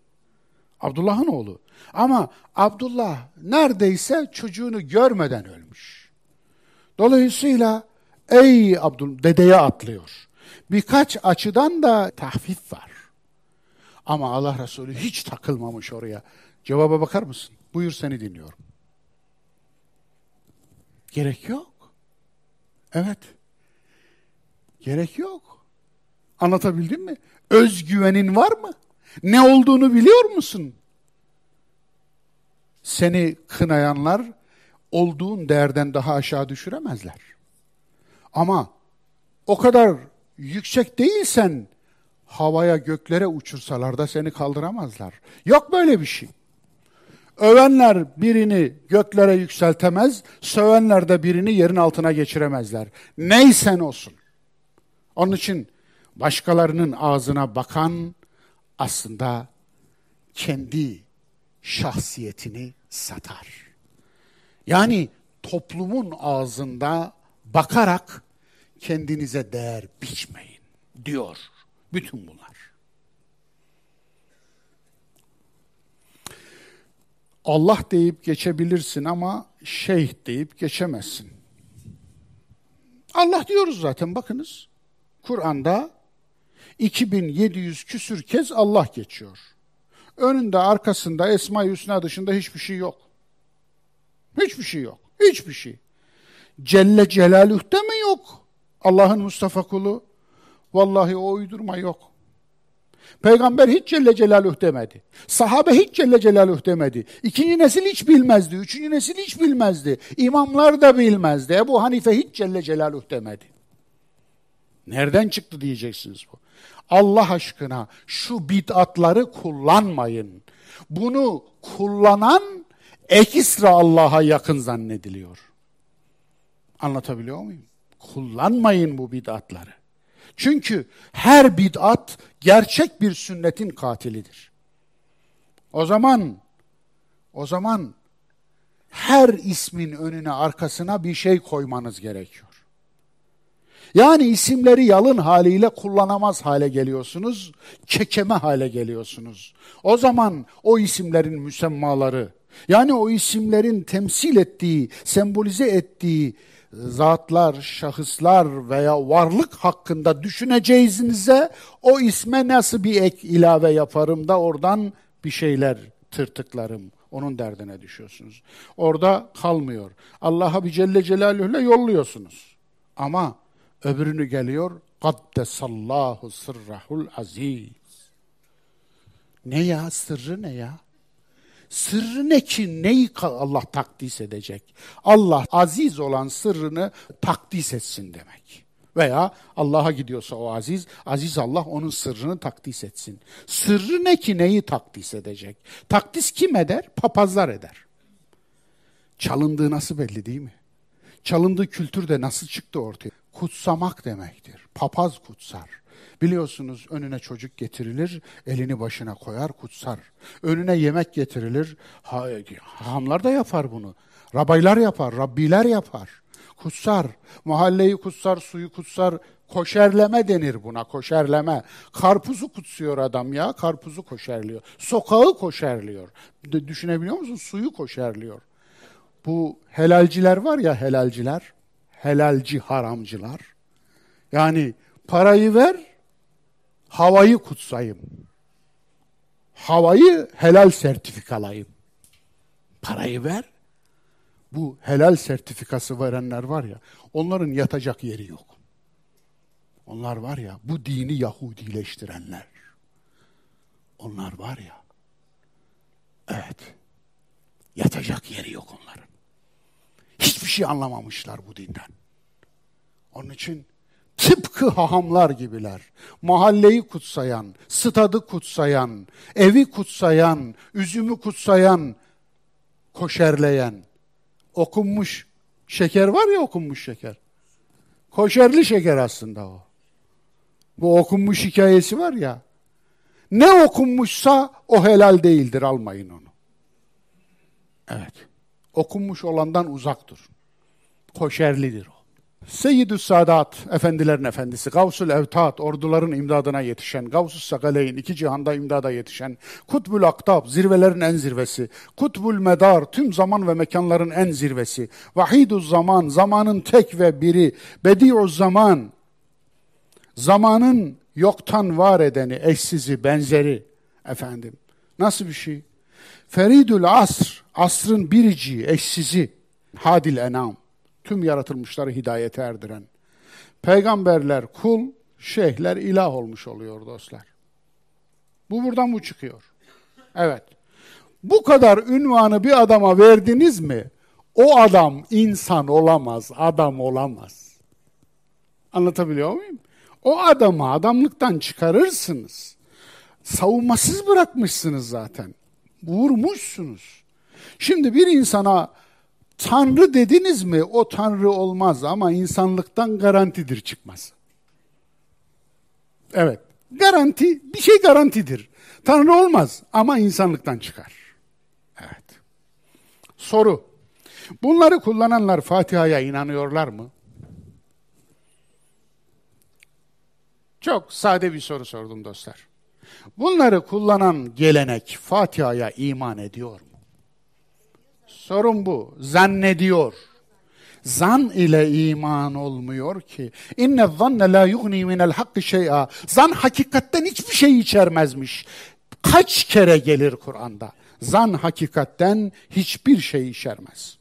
Abdullah'ın oğlu. Ama Abdullah neredeyse çocuğunu görmeden ölmüş. Dolayısıyla ey Abdül dedeye atlıyor. Birkaç açıdan da tahfif var. Ama Allah Resulü hiç takılmamış oraya. Cevaba bakar mısın? Buyur seni dinliyorum. Gerek yok. Evet. Gerek yok. Anlatabildim mi? Özgüvenin var mı? Ne olduğunu biliyor musun? Seni kınayanlar olduğun değerden daha aşağı düşüremezler. Ama o kadar yüksek değilsen havaya göklere uçursalar da seni kaldıramazlar. Yok böyle bir şey. Övenler birini göklere yükseltemez, sövenler de birini yerin altına geçiremezler. Neysen olsun. Onun için başkalarının ağzına bakan aslında kendi şahsiyetini satar. Yani toplumun ağzında bakarak kendinize değer biçmeyin diyor bütün bunlar. Allah deyip geçebilirsin ama şeyh deyip geçemezsin. Allah diyoruz zaten bakınız. Kur'an'da 2700 küsür kez Allah geçiyor. Önünde arkasında Esma-i Hüsna dışında hiçbir şey yok. Hiçbir şey yok. Hiçbir şey. Celle Celaluh'te mi yok? Allah'ın Mustafa kulu. Vallahi o uydurma yok. Peygamber hiç Celle Celaluhu demedi. Sahabe hiç Celle Celaluhu demedi. İkinci nesil hiç bilmezdi. Üçüncü nesil hiç bilmezdi. İmamlar da bilmezdi. Ebu Hanife hiç Celle Celaluhu demedi. Nereden çıktı diyeceksiniz bu. Allah aşkına şu bid'atları kullanmayın. Bunu kullanan ekstra Allah'a yakın zannediliyor. Anlatabiliyor muyum? Kullanmayın bu bid'atları. Çünkü her bid'at gerçek bir sünnetin katilidir. O zaman o zaman her ismin önüne arkasına bir şey koymanız gerekiyor. Yani isimleri yalın haliyle kullanamaz hale geliyorsunuz, kekeme hale geliyorsunuz. O zaman o isimlerin müsemmaları, yani o isimlerin temsil ettiği, sembolize ettiği zatlar, şahıslar veya varlık hakkında düşüneceğinize o isme nasıl bir ek ilave yaparım da oradan bir şeyler tırtıklarım. Onun derdine düşüyorsunuz. Orada kalmıyor. Allah'a bir Celle Celaluhu'yla yolluyorsunuz. Ama öbürünü geliyor. Kaddesallahu sırrahul aziz. Ne ya sırrı ne ya? Sırrı ne ki neyi Allah takdis edecek? Allah aziz olan sırrını takdis etsin demek. Veya Allah'a gidiyorsa o aziz, aziz Allah onun sırrını takdis etsin. Sırrı ne ki neyi takdis edecek? Takdis kim eder? Papazlar eder. Çalındığı nasıl belli değil mi? Çalındığı kültür de nasıl çıktı ortaya? Kutsamak demektir. Papaz kutsar. Biliyorsunuz önüne çocuk getirilir, elini başına koyar, kutsar. Önüne yemek getirilir, ha, hamlar da yapar bunu. Rabaylar yapar, Rabbiler yapar. Kutsar, mahalleyi kutsar, suyu kutsar, koşerleme denir buna, koşerleme. Karpuzu kutsuyor adam ya, karpuzu koşerliyor. Sokağı koşerliyor. Düşünebiliyor musun? Suyu koşerliyor. Bu helalciler var ya helalciler, helalci haramcılar. Yani parayı ver, havayı kutsayım. Havayı helal sertifikalayım. Parayı ver. Bu helal sertifikası verenler var ya, onların yatacak yeri yok. Onlar var ya, bu dini Yahudileştirenler. Onlar var ya, evet, yatacak yeri yok onların. Hiçbir şey anlamamışlar bu dinden. Onun için Tıpkı hahamlar gibiler. Mahalleyi kutsayan, stadı kutsayan, evi kutsayan, üzümü kutsayan, koşerleyen. Okunmuş şeker var ya okunmuş şeker. Koşerli şeker aslında o. Bu okunmuş hikayesi var ya. Ne okunmuşsa o helal değildir almayın onu. Evet. Okunmuş olandan uzak durun. Koşerlidir o. Seyyidü Sadat, efendilerin efendisi, Gavsul Evtat, orduların imdadına yetişen, Gavsus Sakaleyn, iki cihanda imdada yetişen, Kutbul Aktab, zirvelerin en zirvesi, Kutbul Medar, tüm zaman ve mekanların en zirvesi, Vahiduz Zaman, zamanın tek ve biri, Bedi'uz Zaman, zamanın yoktan var edeni, eşsizi, benzeri, Efendim, nasıl bir şey? Feridül asr, asrın biriciği, eşsizi, hadil enam, tüm yaratılmışları hidayete erdiren. Peygamberler kul, şeyhler ilah olmuş oluyor dostlar. Bu buradan bu çıkıyor. Evet. Bu kadar ünvanı bir adama verdiniz mi? O adam insan olamaz, adam olamaz. Anlatabiliyor muyum? O adamı adamlıktan çıkarırsınız. Savunmasız bırakmışsınız zaten. Vurmuşsunuz. Şimdi bir insana Tanrı dediniz mi o Tanrı olmaz ama insanlıktan garantidir çıkmaz. Evet. Garanti, bir şey garantidir. Tanrı olmaz ama insanlıktan çıkar. Evet. Soru. Bunları kullananlar Fatiha'ya inanıyorlar mı? Çok sade bir soru sordum dostlar. Bunları kullanan gelenek Fatiha'ya iman ediyor mu? Sorun bu. Zannediyor. Zan ile iman olmuyor ki. İnne zanne la yugni minel hakkı şey'a. Zan hakikatten hiçbir şey içermezmiş. Kaç kere gelir Kur'an'da? Zan hakikatten hiçbir şey içermez.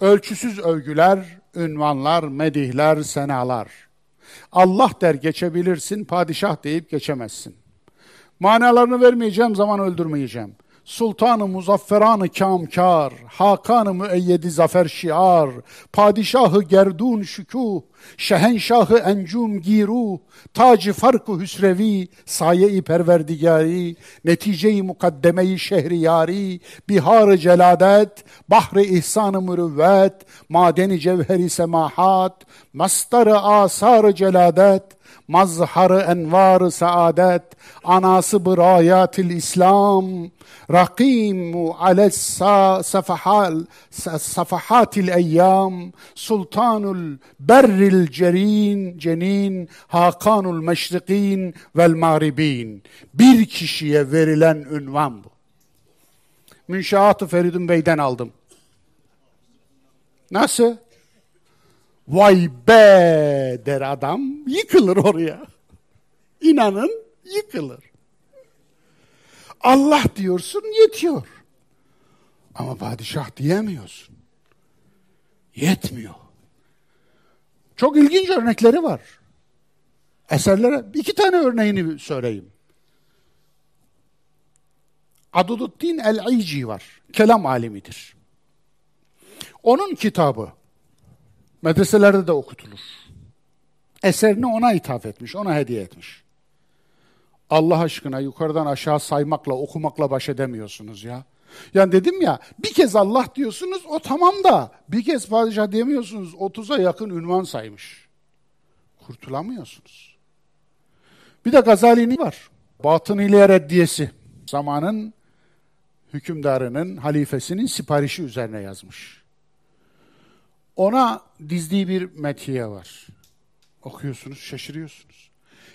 Ölçüsüz övgüler, ünvanlar, medihler, senalar. Allah der geçebilirsin, padişah deyip geçemezsin. Manalarını vermeyeceğim, zaman öldürmeyeceğim. Sultanı muzafferanı kamkar, Hakanı müeyyedi zafer şiar, Padişahı gerdun şükuh, Şehenşahı encum giru, Tacı farkı hüsrevi, Saye-i perverdigari, Netice-i mukaddeme-i şehriyari, Bihar-ı celadet, Bahri ihsan-ı mürüvvet, Madeni cevheri semahat, Mastar-ı asar-ı celadet, mazharı envar saadet, anası birayatil İslam, rakimu ales safahal safahatil eyyam, sultanul berril cerin, cenin, hakanul meşrikin vel mağribin. Bir kişiye verilen ünvan bu. Münşaat-ı Feridun Bey'den aldım. Nasıl? Vay be der adam, yıkılır oraya. İnanın yıkılır. Allah diyorsun yetiyor. Ama padişah diyemiyorsun. Yetmiyor. Çok ilginç örnekleri var. Eserlere iki tane örneğini söyleyeyim. Adududdin el-İci var. Kelam alimidir. Onun kitabı Medreselerde de okutulur. Eserini ona ithaf etmiş, ona hediye etmiş. Allah aşkına yukarıdan aşağı saymakla, okumakla baş edemiyorsunuz ya. Yani dedim ya bir kez Allah diyorsunuz o tamam da bir kez padişah diyemiyorsunuz 30'a yakın ünvan saymış. Kurtulamıyorsunuz. Bir de Gazali'nin var. Batın ile reddiyesi. Zamanın hükümdarının, halifesinin siparişi üzerine yazmış. Ona dizdiği bir metiye var. Okuyorsunuz, şaşırıyorsunuz.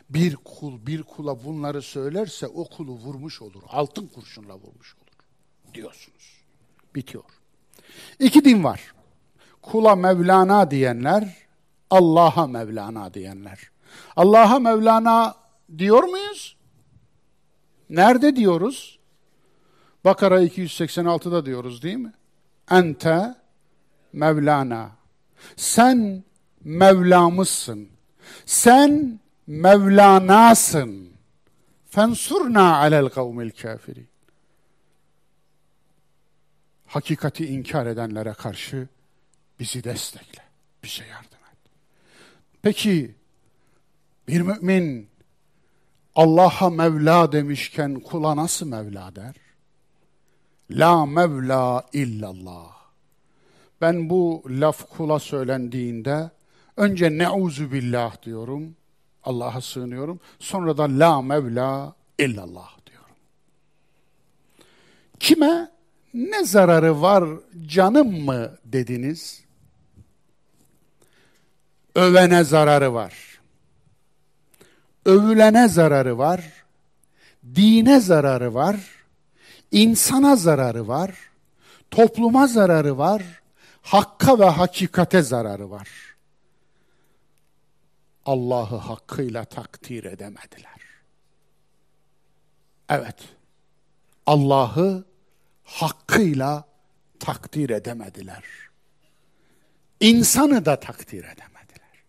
Bir kul bir kula bunları söylerse o kulu vurmuş olur. Altın kurşunla vurmuş olur. Diyorsunuz. Bitiyor. İki din var. Kula Mevlana diyenler, Allah'a Mevlana diyenler. Allah'a Mevlana diyor muyuz? Nerede diyoruz? Bakara 286'da diyoruz değil mi? Ente Mevlana. Sen Mevlamızsın. Sen Mevlanasın. Fensurna alel kavmil kafirin. Hakikati inkar edenlere karşı bizi destekle. Bize yardım et. Peki bir mümin Allah'a Mevla demişken kula nasıl Mevla der? La Mevla illallah. Ben bu laf kula söylendiğinde önce neuzu billah diyorum. Allah'a sığınıyorum. Sonra da la mevla illallah diyorum. Kime ne zararı var canım mı dediniz? Övene zararı var. Övülene zararı var. Dine zararı var. insana zararı var. Topluma zararı var hakka ve hakikate zararı var. Allah'ı hakkıyla takdir edemediler. Evet, Allah'ı hakkıyla takdir edemediler. İnsanı da takdir edemediler.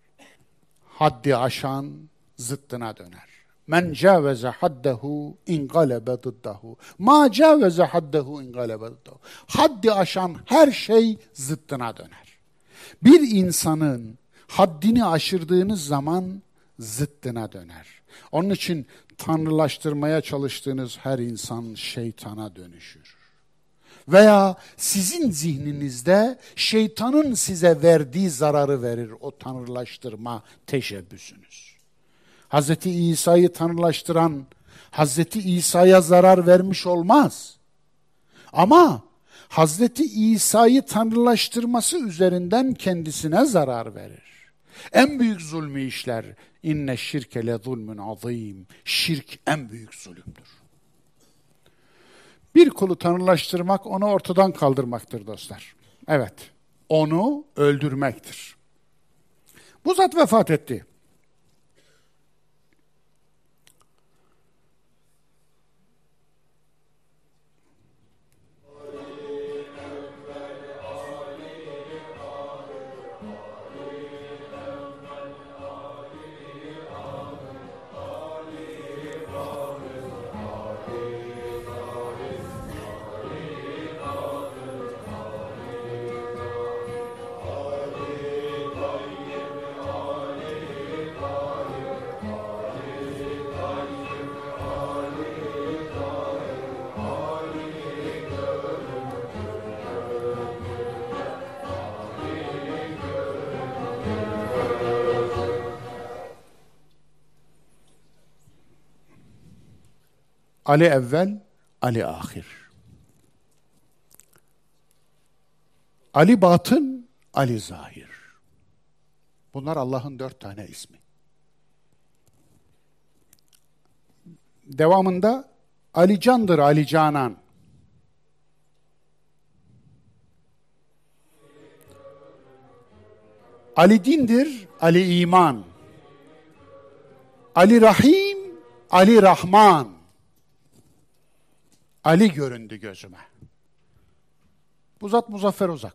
Haddi aşan zıttına döner. Men caveze haddehu ingalebe dıddahu. Ma caveze haddehu ingalebe dıddahu. Haddi aşan her şey zıttına döner. Bir insanın haddini aşırdığınız zaman zıttına döner. Onun için tanrılaştırmaya çalıştığınız her insan şeytana dönüşür. Veya sizin zihninizde şeytanın size verdiği zararı verir o tanrılaştırma teşebbüsünüz. Hz. İsa'yı tanrılaştıran Hz. İsa'ya zarar vermiş olmaz. Ama Hz. İsa'yı tanrılaştırması üzerinden kendisine zarar verir. En büyük zulmü işler. İnne şirke le zulmün azim. Şirk en büyük zulümdür. Bir kulu tanrılaştırmak onu ortadan kaldırmaktır dostlar. Evet, onu öldürmektir. Bu zat vefat etti. Ali evvel, Ali ahir. Ali batın, Ali zahir. Bunlar Allah'ın dört tane ismi. Devamında Ali candır, Ali canan. Ali dindir, Ali iman. Ali Rahim, Ali Rahman. Ali göründü gözüme. Bu zat Muzaffer Uzak.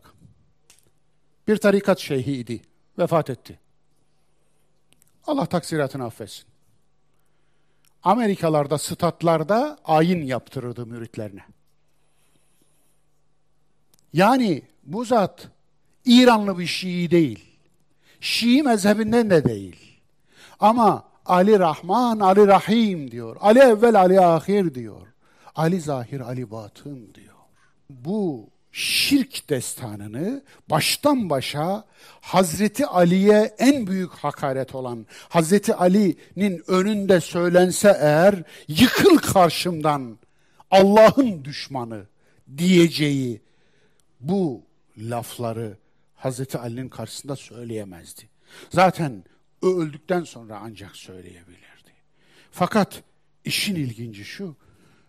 Bir tarikat şeyhiydi. Vefat etti. Allah taksiratını affetsin. Amerikalarda, statlarda ayin yaptırırdı müritlerine. Yani bu zat İranlı bir Şii değil. Şii mezhebinden de değil. Ama Ali Rahman, Ali Rahim diyor. Ali evvel, Ali ahir diyor. Ali zahir, Ali batın diyor. Bu şirk destanını baştan başa Hazreti Ali'ye en büyük hakaret olan Hazreti Ali'nin önünde söylense eğer yıkıl karşımdan Allah'ın düşmanı diyeceği bu lafları Hazreti Ali'nin karşısında söyleyemezdi. Zaten öldükten sonra ancak söyleyebilirdi. Fakat işin ilginci şu,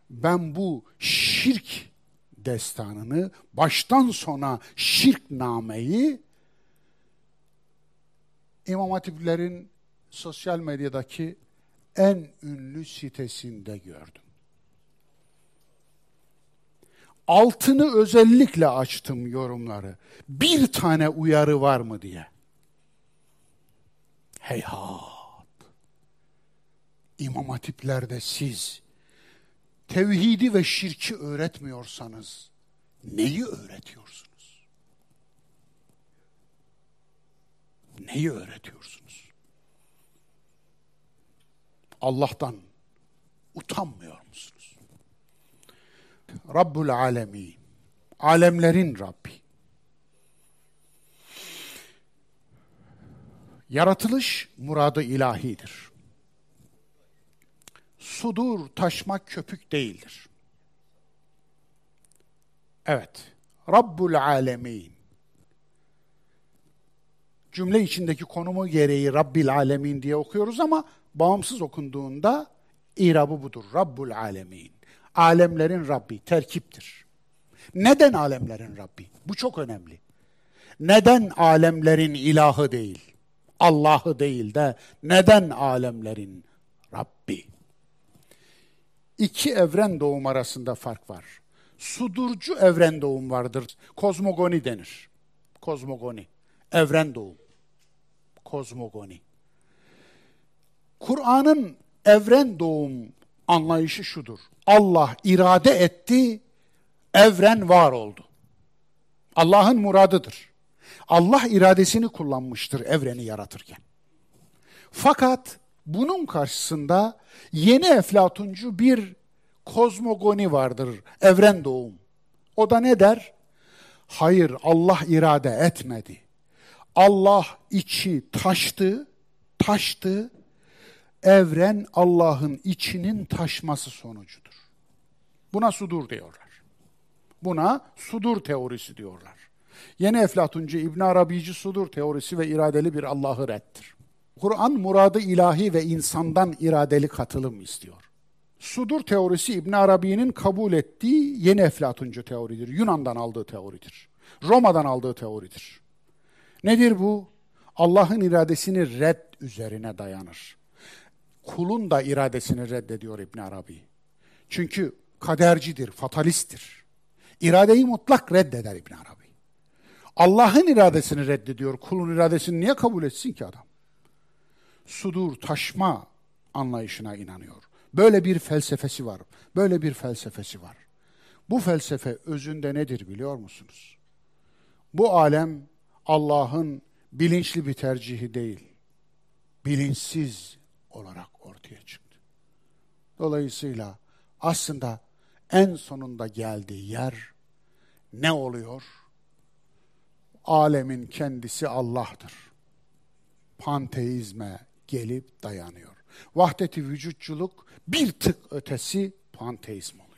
ben bu şirk destanını, baştan sona şirk nameyi İmam Hatiplerin sosyal medyadaki en ünlü sitesinde gördüm. Altını özellikle açtım yorumları. Bir tane uyarı var mı diye. Heyhat. İmam Hatiplerde siz tevhidi ve şirki öğretmiyorsanız neyi öğretiyorsunuz? Neyi öğretiyorsunuz? Allah'tan utanmıyor musunuz? Rabbul Alemin, alemlerin Rabbi. Yaratılış muradı ilahidir sudur taşmak köpük değildir. Evet. Rabbul alemin. Cümle içindeki konumu gereği Rabbil alemin diye okuyoruz ama bağımsız okunduğunda irabı budur. Rabbul alemin. Alemlerin Rabbi terkiptir. Neden alemlerin Rabbi? Bu çok önemli. Neden alemlerin ilahı değil? Allah'ı değil de neden alemlerin Rabbi? İki evren doğum arasında fark var. Sudurcu evren doğum vardır. Kozmogoni denir. Kozmogoni. Evren doğum. Kozmogoni. Kur'an'ın evren doğum anlayışı şudur. Allah irade etti, evren var oldu. Allah'ın muradıdır. Allah iradesini kullanmıştır evreni yaratırken. Fakat bunun karşısında yeni eflatuncu bir kozmogoni vardır, evren doğum. O da ne der? Hayır, Allah irade etmedi. Allah içi taştı, taştı. Evren Allah'ın içinin taşması sonucudur. Buna sudur diyorlar. Buna sudur teorisi diyorlar. Yeni Eflatuncu İbn Arabici sudur teorisi ve iradeli bir Allah'ı reddir. Kur'an muradı ilahi ve insandan iradeli katılım istiyor. Sudur teorisi İbn Arabi'nin kabul ettiği yeni Eflatuncu teoridir. Yunan'dan aldığı teoridir. Roma'dan aldığı teoridir. Nedir bu? Allah'ın iradesini red üzerine dayanır. Kulun da iradesini reddediyor İbn Arabi. Çünkü kadercidir, fatalisttir. İradeyi mutlak reddeder İbn Arabi. Allah'ın iradesini reddediyor. Kulun iradesini niye kabul etsin ki adam? Sudur, taşma anlayışına inanıyor. Böyle bir felsefesi var. Böyle bir felsefesi var. Bu felsefe özünde nedir biliyor musunuz? Bu alem Allah'ın bilinçli bir tercihi değil. Bilinçsiz olarak ortaya çıktı. Dolayısıyla aslında en sonunda geldiği yer ne oluyor? Alemin kendisi Allah'tır. Panteizme gelip dayanıyor. Vahdeti vücutçuluk bir tık ötesi panteizm oluyor.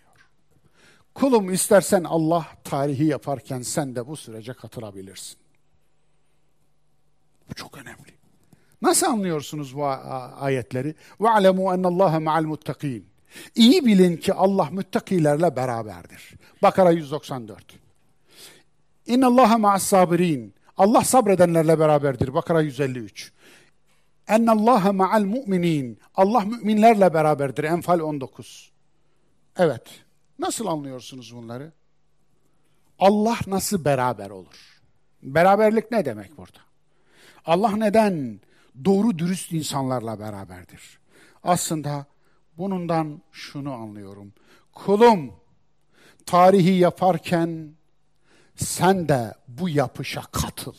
Kulum istersen Allah tarihi yaparken sen de bu sürece katılabilirsin. Bu çok önemli. Nasıl anlıyorsunuz bu ayetleri? Ve alemu enallaha ma'al muttakin. İyi bilin ki Allah müttakilerle beraberdir. Bakara 194. İnnallaha ma'as sabirin. Allah sabredenlerle beraberdir. Bakara 153. Ennallaha ma'al mu'minin. Allah müminlerle beraberdir. Enfal 19. Evet. Nasıl anlıyorsunuz bunları? Allah nasıl beraber olur? Beraberlik ne demek burada? Allah neden doğru dürüst insanlarla beraberdir? Aslında bunundan şunu anlıyorum. Kulum tarihi yaparken sen de bu yapışa katıl.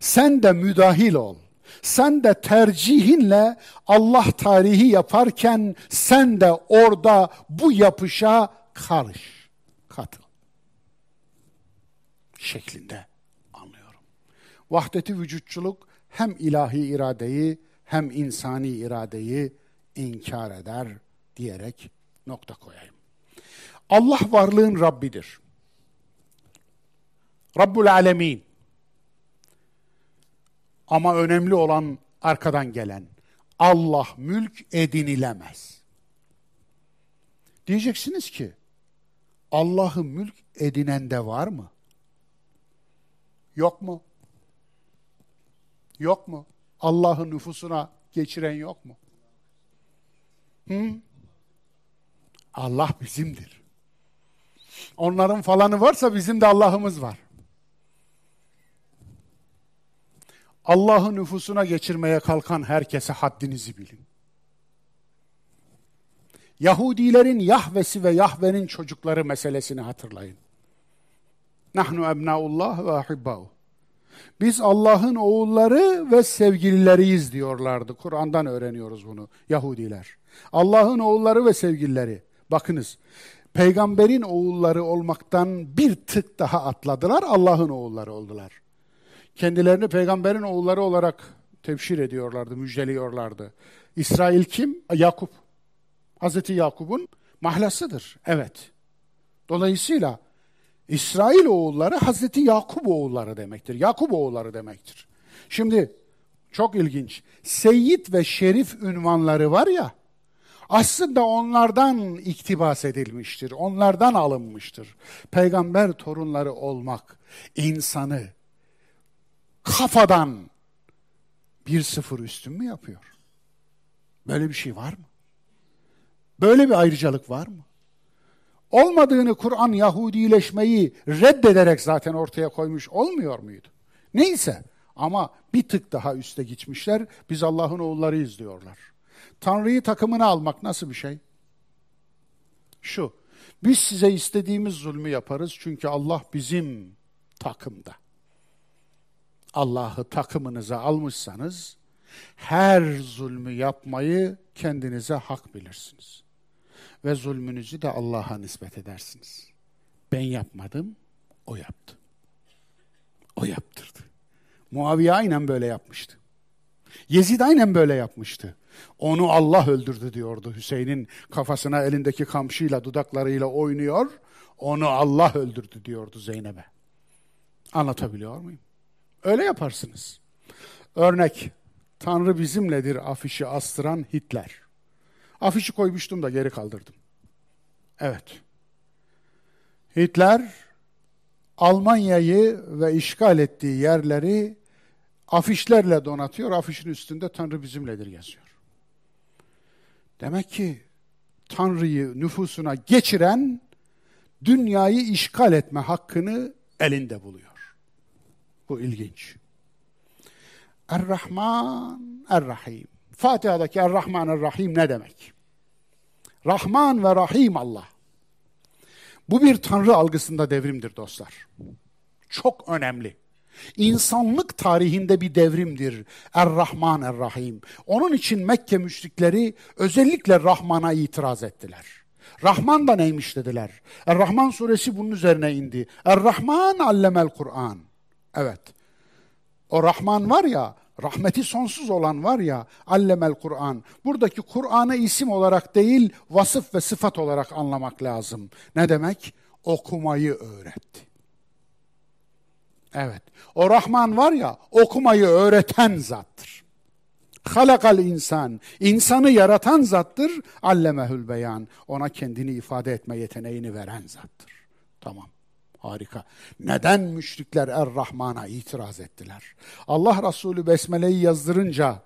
Sen de müdahil ol. Sen de tercihinle Allah tarihi yaparken sen de orada bu yapışa karış, katıl. Şeklinde anlıyorum. Vahdeti vücutçuluk hem ilahi iradeyi hem insani iradeyi inkar eder diyerek nokta koyayım. Allah varlığın Rabbidir. Rabbul Alemin. Ama önemli olan arkadan gelen Allah mülk edinilemez. Diyeceksiniz ki Allah'ı mülk edinen de var mı? Yok mu? Yok mu? Allah'ın nüfusuna geçiren yok mu? Hı? Allah bizimdir. Onların falanı varsa bizim de Allah'ımız var. Allah'ın nüfusuna geçirmeye kalkan herkese haddinizi bilin. Yahudilerin Yahvesi ve Yahve'nin çocukları meselesini hatırlayın. Nahnu ebnaullah ve ahibbâhu. Biz Allah'ın oğulları ve sevgilileriyiz diyorlardı. Kur'an'dan öğreniyoruz bunu Yahudiler. Allah'ın oğulları ve sevgilileri. Bakınız, peygamberin oğulları olmaktan bir tık daha atladılar, Allah'ın oğulları oldular. Kendilerini peygamberin oğulları olarak tevşir ediyorlardı, müjdeliyorlardı. İsrail kim? Yakup. Hazreti Yakup'un mahlasıdır. Evet. Dolayısıyla İsrail oğulları Hazreti Yakup oğulları demektir. Yakup oğulları demektir. Şimdi çok ilginç. Seyyid ve Şerif ünvanları var ya, aslında onlardan iktibas edilmiştir, onlardan alınmıştır. Peygamber torunları olmak insanı kafadan bir sıfır üstün mü yapıyor? Böyle bir şey var mı? Böyle bir ayrıcalık var mı? Olmadığını Kur'an Yahudileşmeyi reddederek zaten ortaya koymuş olmuyor muydu? Neyse ama bir tık daha üste gitmişler. Biz Allah'ın oğullarıyız diyorlar. Tanrı'yı takımına almak nasıl bir şey? Şu, biz size istediğimiz zulmü yaparız çünkü Allah bizim takımda. Allah'ı takımınıza almışsanız her zulmü yapmayı kendinize hak bilirsiniz. Ve zulmünüzü de Allah'a nispet edersiniz. Ben yapmadım, o yaptı. O yaptırdı. Muaviye aynen böyle yapmıştı. Yezid aynen böyle yapmıştı. Onu Allah öldürdü diyordu. Hüseyin'in kafasına elindeki kamçıyla dudaklarıyla oynuyor. Onu Allah öldürdü diyordu Zeynep'e. Anlatabiliyor muyum? Öyle yaparsınız. Örnek, Tanrı bizimledir afişi astıran Hitler. Afişi koymuştum da geri kaldırdım. Evet. Hitler Almanya'yı ve işgal ettiği yerleri afişlerle donatıyor. Afişin üstünde Tanrı bizimledir yazıyor. Demek ki Tanrı'yı nüfusuna geçiren dünyayı işgal etme hakkını elinde buluyor. Bu ilginç. Er-Rahman, Er-Rahim. Fatiha'daki Er-Rahman, Er-Rahim ne demek? Rahman ve Rahim Allah. Bu bir Tanrı algısında devrimdir dostlar. Çok önemli. İnsanlık tarihinde bir devrimdir. Er-Rahman Er-Rahim. Onun için Mekke müşrikleri özellikle Rahman'a itiraz ettiler. Rahman da neymiş dediler. Er-Rahman suresi bunun üzerine indi. Er-Rahman allemel Kur'an. Evet. O Rahman var ya, rahmeti sonsuz olan var ya, allemel Kur'an. Buradaki Kur'an'ı isim olarak değil, vasıf ve sıfat olarak anlamak lazım. Ne demek? Okumayı öğretti. Evet. O Rahman var ya okumayı öğreten zattır. Halakal insan. insanı yaratan zattır. Allemehül beyan. Ona kendini ifade etme yeteneğini veren zattır. Tamam. Harika. Neden müşrikler Er-Rahman'a itiraz ettiler? Allah Resulü Besmele'yi yazdırınca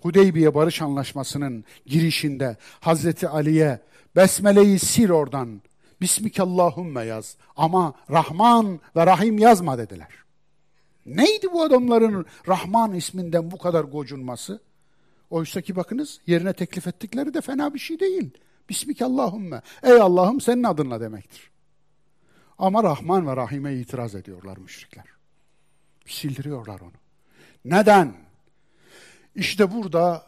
Hudeybiye Barış Anlaşması'nın girişinde Hazreti Ali'ye Besmele'yi sil oradan. Bismikallahümme yaz. Ama Rahman ve Rahim yazma dediler. Neydi bu adamların Rahman isminden bu kadar gocunması? Oysa ki bakınız yerine teklif ettikleri de fena bir şey değil. Bismikallahümme. Ey Allah'ım senin adınla demektir. Ama Rahman ve Rahim'e itiraz ediyorlar müşrikler. Sildiriyorlar onu. Neden? İşte burada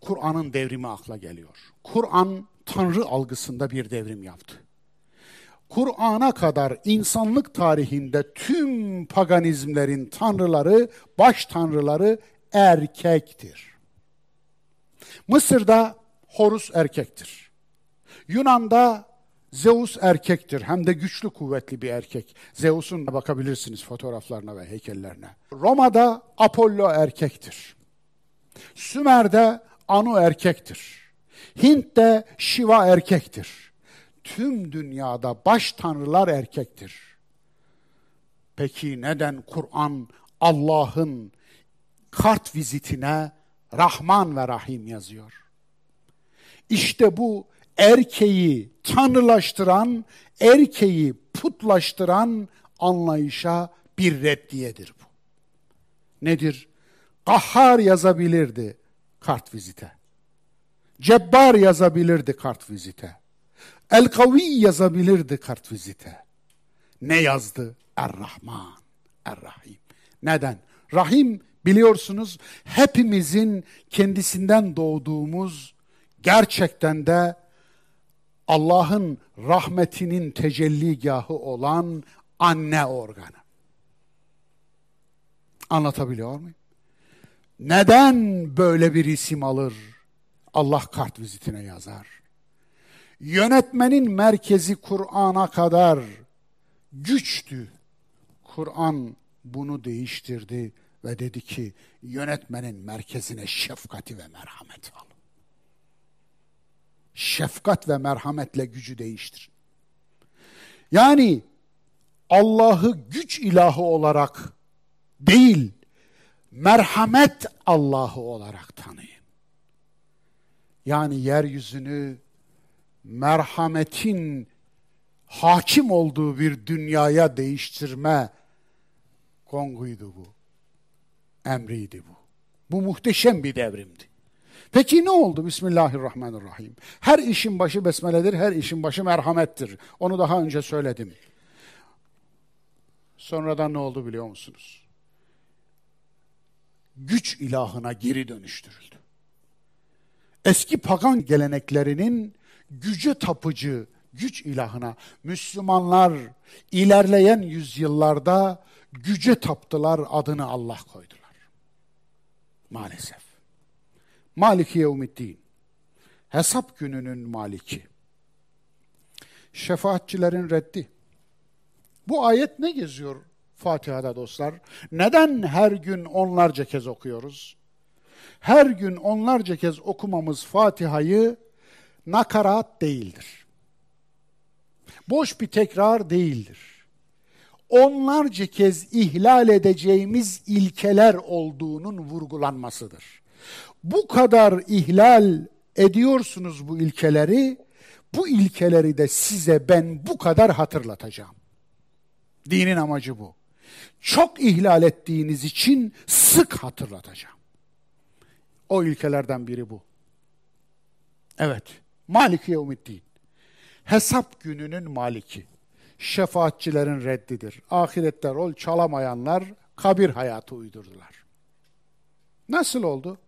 Kur'an'ın devrimi akla geliyor. Kur'an Tanrı algısında bir devrim yaptı. Kur'an'a kadar insanlık tarihinde tüm paganizmlerin tanrıları, baş tanrıları erkektir. Mısır'da Horus erkektir. Yunan'da Zeus erkektir. Hem de güçlü kuvvetli bir erkek. Zeus'un bakabilirsiniz fotoğraflarına ve heykellerine. Roma'da Apollo erkektir. Sümer'de Anu erkektir. Hint'te Shiva erkektir tüm dünyada baş tanrılar erkektir. Peki neden Kur'an Allah'ın kart vizitine Rahman ve Rahim yazıyor? İşte bu erkeği tanrılaştıran, erkeği putlaştıran anlayışa bir reddiyedir bu. Nedir? Kahhar yazabilirdi kart vizite. Cebbar yazabilirdi kart vizite. El Kavi yazabilirdi kartvizite. Ne yazdı? Er-Rahman, Er-Rahim. Neden? Rahim biliyorsunuz hepimizin kendisinden doğduğumuz gerçekten de Allah'ın rahmetinin tecelligahı olan anne organı. Anlatabiliyor muyum? Neden böyle bir isim alır? Allah kart vizitine yazar. Yönetmenin merkezi Kur'an'a kadar güçtü. Kur'an bunu değiştirdi ve dedi ki yönetmenin merkezine şefkati ve merhamet al. Şefkat ve merhametle gücü değiştir. Yani Allah'ı güç ilahı olarak değil, merhamet Allah'ı olarak tanıyın. Yani yeryüzünü merhametin hakim olduğu bir dünyaya değiştirme konguydu bu. Emriydi bu. Bu muhteşem bir devrimdi. Peki ne oldu? Bismillahirrahmanirrahim. Her işin başı besmeledir, her işin başı merhamettir. Onu daha önce söyledim. Sonradan ne oldu biliyor musunuz? Güç ilahına geri dönüştürüldü. Eski pagan geleneklerinin gücü tapıcı güç ilahına Müslümanlar ilerleyen yüzyıllarda güce taptılar adını Allah koydular. Maalesef. Maliki yevmiddin. Hesap gününün maliki. Şefaatçilerin reddi. Bu ayet ne geziyor Fatiha'da dostlar? Neden her gün onlarca kez okuyoruz? Her gün onlarca kez okumamız Fatiha'yı nakarat değildir. Boş bir tekrar değildir. Onlarca kez ihlal edeceğimiz ilkeler olduğunun vurgulanmasıdır. Bu kadar ihlal ediyorsunuz bu ilkeleri, bu ilkeleri de size ben bu kadar hatırlatacağım. Dinin amacı bu. Çok ihlal ettiğiniz için sık hatırlatacağım. O ilkelerden biri bu. Evet. Maliki yevmiddin. Hesap gününün maliki. Şefaatçilerin reddidir. Ahirette rol çalamayanlar kabir hayatı uydurdular. Nasıl oldu?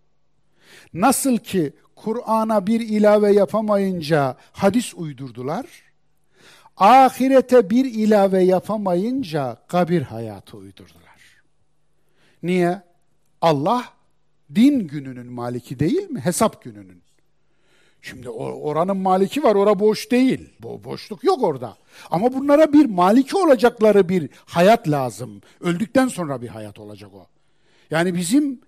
Nasıl ki Kur'an'a bir ilave yapamayınca hadis uydurdular, ahirete bir ilave yapamayınca kabir hayatı uydurdular. Niye? Allah din gününün maliki değil mi? Hesap gününün. Şimdi oranın maliki var, ora boş değil. Bo boşluk yok orada. Ama bunlara bir maliki olacakları bir hayat lazım. Öldükten sonra bir hayat olacak o. Yani bizim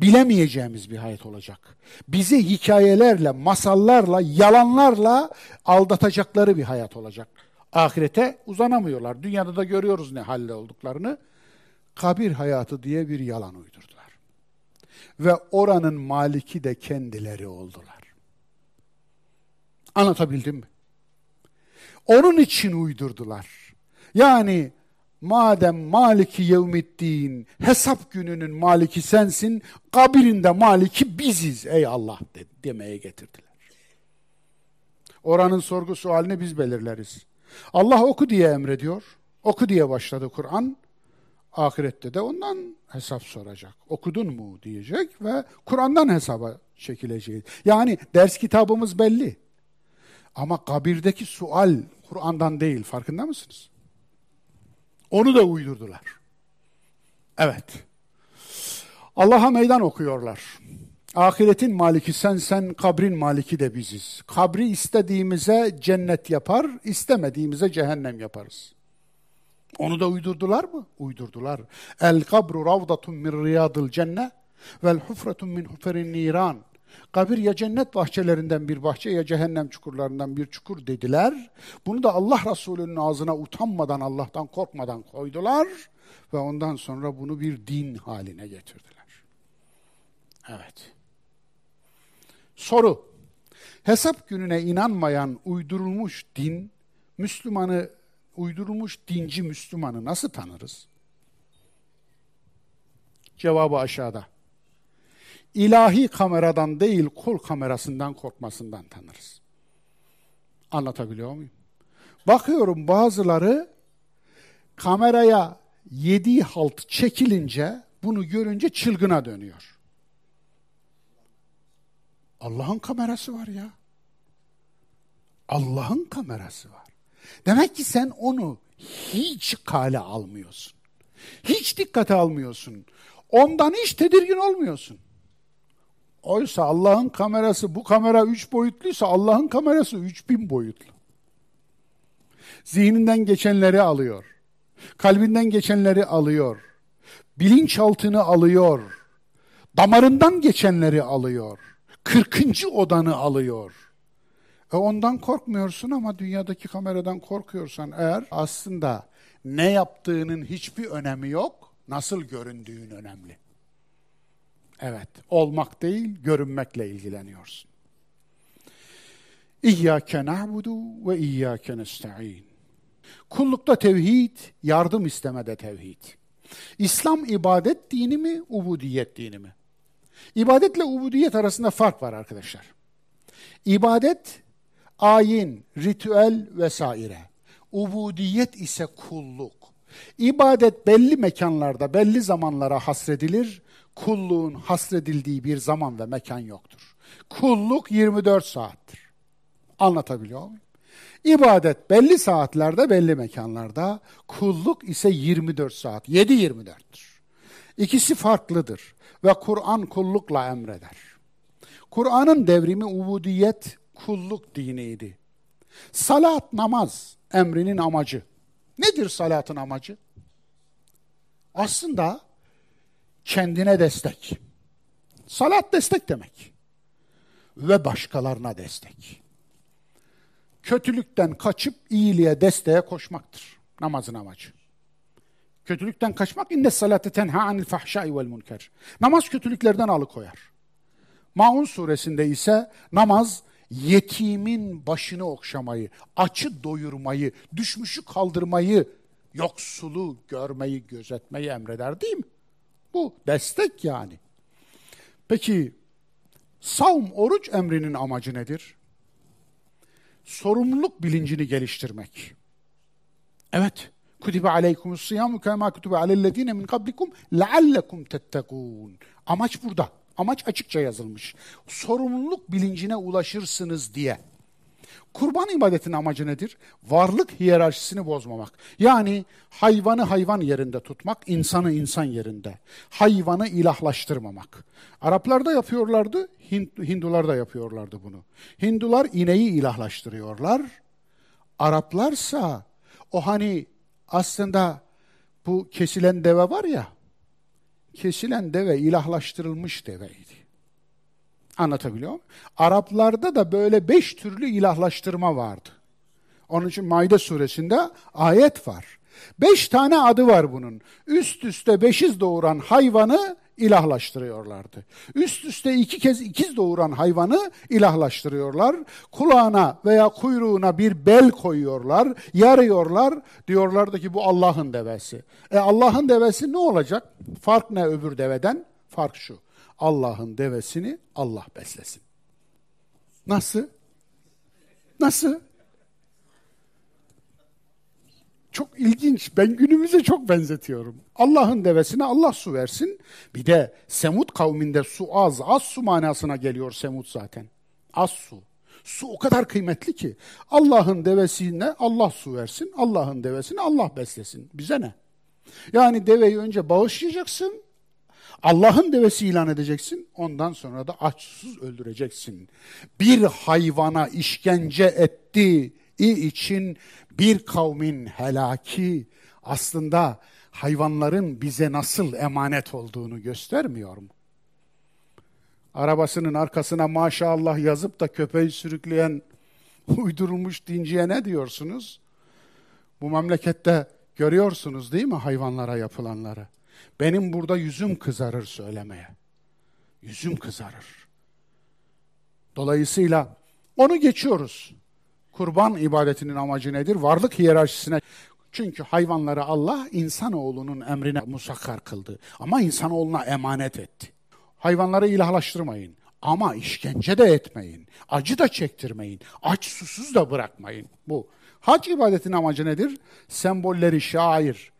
bilemeyeceğimiz bir hayat olacak. Bizi hikayelerle, masallarla, yalanlarla aldatacakları bir hayat olacak. Ahirete uzanamıyorlar. Dünyada da görüyoruz ne halde olduklarını. Kabir hayatı diye bir yalan uydurdular. Ve oranın maliki de kendileri oldular. Anlatabildim mi? Onun için uydurdular. Yani Madem maliki yevmiddin, hesap gününün maliki sensin, kabirinde maliki biziz ey Allah de, demeye getirdiler. Oranın sorgu sualini biz belirleriz. Allah oku diye emrediyor. Oku diye başladı Kur'an. Ahirette de ondan hesap soracak. Okudun mu diyecek ve Kur'an'dan hesaba çekileceğiz. Yani ders kitabımız belli. Ama kabirdeki sual Kur'an'dan değil. Farkında mısınız? Onu da uydurdular. Evet. Allah'a meydan okuyorlar. Ahiretin maliki sen, sen kabrin maliki de biziz. Kabri istediğimize cennet yapar, istemediğimize cehennem yaparız. Onu da uydurdular mı? Uydurdular. El kabru ravdatun min riyadil cenne vel hufretun min huferin niran. Kabir ya cennet bahçelerinden bir bahçe ya cehennem çukurlarından bir çukur dediler. Bunu da Allah Resulü'nün ağzına utanmadan, Allah'tan korkmadan koydular ve ondan sonra bunu bir din haline getirdiler. Evet. Soru. Hesap gününe inanmayan uydurulmuş din, Müslümanı, uydurulmuş dinci Müslümanı nasıl tanırız? Cevabı aşağıda ilahi kameradan değil kul kamerasından korkmasından tanırız. Anlatabiliyor muyum? Bakıyorum bazıları kameraya yediği halt çekilince bunu görünce çılgına dönüyor. Allah'ın kamerası var ya. Allah'ın kamerası var. Demek ki sen onu hiç kale almıyorsun. Hiç dikkate almıyorsun. Ondan hiç tedirgin olmuyorsun. Oysa Allah'ın kamerası bu kamera üç boyutluysa Allah'ın kamerası üç bin boyutlu. Zihninden geçenleri alıyor. Kalbinden geçenleri alıyor. Bilinçaltını alıyor. Damarından geçenleri alıyor. Kırkıncı odanı alıyor. E ondan korkmuyorsun ama dünyadaki kameradan korkuyorsan eğer aslında ne yaptığının hiçbir önemi yok, nasıl göründüğün önemli. Evet, olmak değil, görünmekle ilgileniyorsun. İyyâke na'budu ve iyyâke nesta'in. Kullukta tevhid, yardım istemede tevhid. İslam ibadet dini mi, ubudiyet dini mi? İbadetle ubudiyet arasında fark var arkadaşlar. İbadet, ayin, ritüel vesaire. Ubudiyet ise kulluk. İbadet belli mekanlarda, belli zamanlara hasredilir. Kulluğun hasredildiği bir zaman ve mekan yoktur. Kulluk 24 saattir. Anlatabiliyor muyum? İbadet belli saatlerde, belli mekanlarda, kulluk ise 24 saat, 7-24'tür. İkisi farklıdır ve Kur'an kullukla emreder. Kur'an'ın devrimi ubudiyet, kulluk diniydi. Salat, namaz emrinin amacı. Nedir salatın amacı? Aslında kendine destek. Salat destek demek. Ve başkalarına destek kötülükten kaçıp iyiliğe, desteğe koşmaktır. Namazın amacı. Kötülükten kaçmak inne salate tenha anil fahşai vel münker. Namaz kötülüklerden alıkoyar. Maun suresinde ise namaz yetimin başını okşamayı, açı doyurmayı, düşmüşü kaldırmayı, yoksulu görmeyi, gözetmeyi emreder değil mi? Bu destek yani. Peki savm, oruç emrinin amacı nedir? sorumluluk bilincini geliştirmek. Evet. Kutibe aleykumus siyamu kema kutibe alellezine min kablikum leallekum tettekûn. Amaç burada. Amaç açıkça yazılmış. Sorumluluk bilincine ulaşırsınız diye. Kurban ibadetinin amacı nedir? Varlık hiyerarşisini bozmamak. Yani hayvanı hayvan yerinde tutmak, insanı insan yerinde. Hayvanı ilahlaştırmamak. Araplar da yapıyorlardı, Hindular da yapıyorlardı bunu. Hindular ineği ilahlaştırıyorlar. Araplarsa o hani aslında bu kesilen deve var ya, kesilen deve ilahlaştırılmış deveydi. Anlatabiliyor muyum? Araplarda da böyle beş türlü ilahlaştırma vardı. Onun için Maide suresinde ayet var. Beş tane adı var bunun. Üst üste beşiz doğuran hayvanı ilahlaştırıyorlardı. Üst üste iki kez ikiz doğuran hayvanı ilahlaştırıyorlar. Kulağına veya kuyruğuna bir bel koyuyorlar, yarıyorlar. Diyorlardı ki bu Allah'ın devesi. E Allah'ın devesi ne olacak? Fark ne öbür deveden? Fark şu. Allah'ın devesini Allah beslesin. Nasıl? Nasıl? Çok ilginç. Ben günümüze çok benzetiyorum. Allah'ın devesine Allah su versin. Bir de Semut kavminde su az, az su manasına geliyor Semut zaten. Az su. Su o kadar kıymetli ki. Allah'ın devesine Allah su versin, Allah'ın devesine Allah beslesin. Bize ne? Yani deveyi önce bağışlayacaksın, Allah'ın devesi ilan edeceksin, ondan sonra da açsız öldüreceksin. Bir hayvana işkence etti için bir kavmin helaki aslında hayvanların bize nasıl emanet olduğunu göstermiyor mu? Arabasının arkasına maşallah yazıp da köpeği sürükleyen uydurulmuş dinciye ne diyorsunuz? Bu memlekette görüyorsunuz değil mi hayvanlara yapılanları? Benim burada yüzüm kızarır söylemeye. Yüzüm kızarır. Dolayısıyla onu geçiyoruz. Kurban ibadetinin amacı nedir? Varlık hiyerarşisine. Çünkü hayvanları Allah insanoğlunun emrine musakkar kıldı. Ama insanoğluna emanet etti. Hayvanları ilahlaştırmayın. Ama işkence de etmeyin. Acı da çektirmeyin. Aç susuz da bırakmayın. Bu. Hac ibadetinin amacı nedir? Sembolleri şair,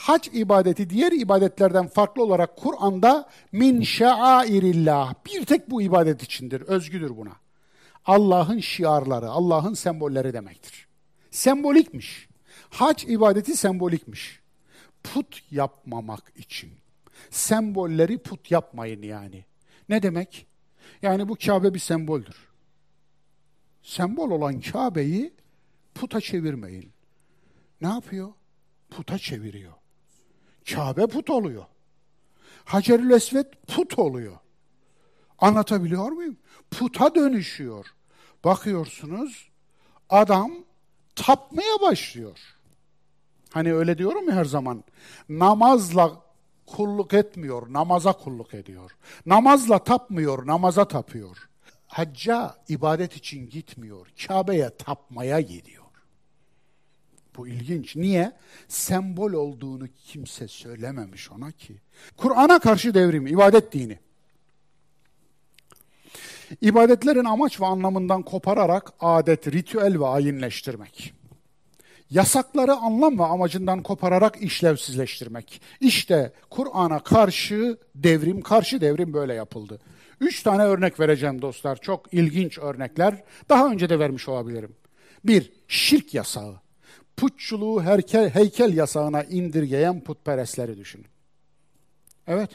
hac ibadeti diğer ibadetlerden farklı olarak Kur'an'da min şairillah bir tek bu ibadet içindir, özgüdür buna. Allah'ın şiarları, Allah'ın sembolleri demektir. Sembolikmiş. Hac ibadeti sembolikmiş. Put yapmamak için. Sembolleri put yapmayın yani. Ne demek? Yani bu Kabe bir semboldür. Sembol olan Kabe'yi puta çevirmeyin. Ne yapıyor? Puta çeviriyor. Kabe put oluyor. Hacerül Esved put oluyor. Anlatabiliyor muyum? Puta dönüşüyor. Bakıyorsunuz adam tapmaya başlıyor. Hani öyle diyorum ya her zaman. Namazla kulluk etmiyor, namaza kulluk ediyor. Namazla tapmıyor, namaza tapıyor. hacca ibadet için gitmiyor. Kabe'ye tapmaya gidiyor. Bu ilginç. Niye? Sembol olduğunu kimse söylememiş ona ki. Kur'an'a karşı devrim, ibadet dini. İbadetlerin amaç ve anlamından kopararak adet, ritüel ve ayinleştirmek. Yasakları anlam ve amacından kopararak işlevsizleştirmek. İşte Kur'an'a karşı devrim, karşı devrim böyle yapıldı. Üç tane örnek vereceğim dostlar. Çok ilginç örnekler. Daha önce de vermiş olabilirim. Bir, şirk yasağı. Putçuluğu heykel, heykel yasağına indirgeyen putperestleri düşünün. Evet.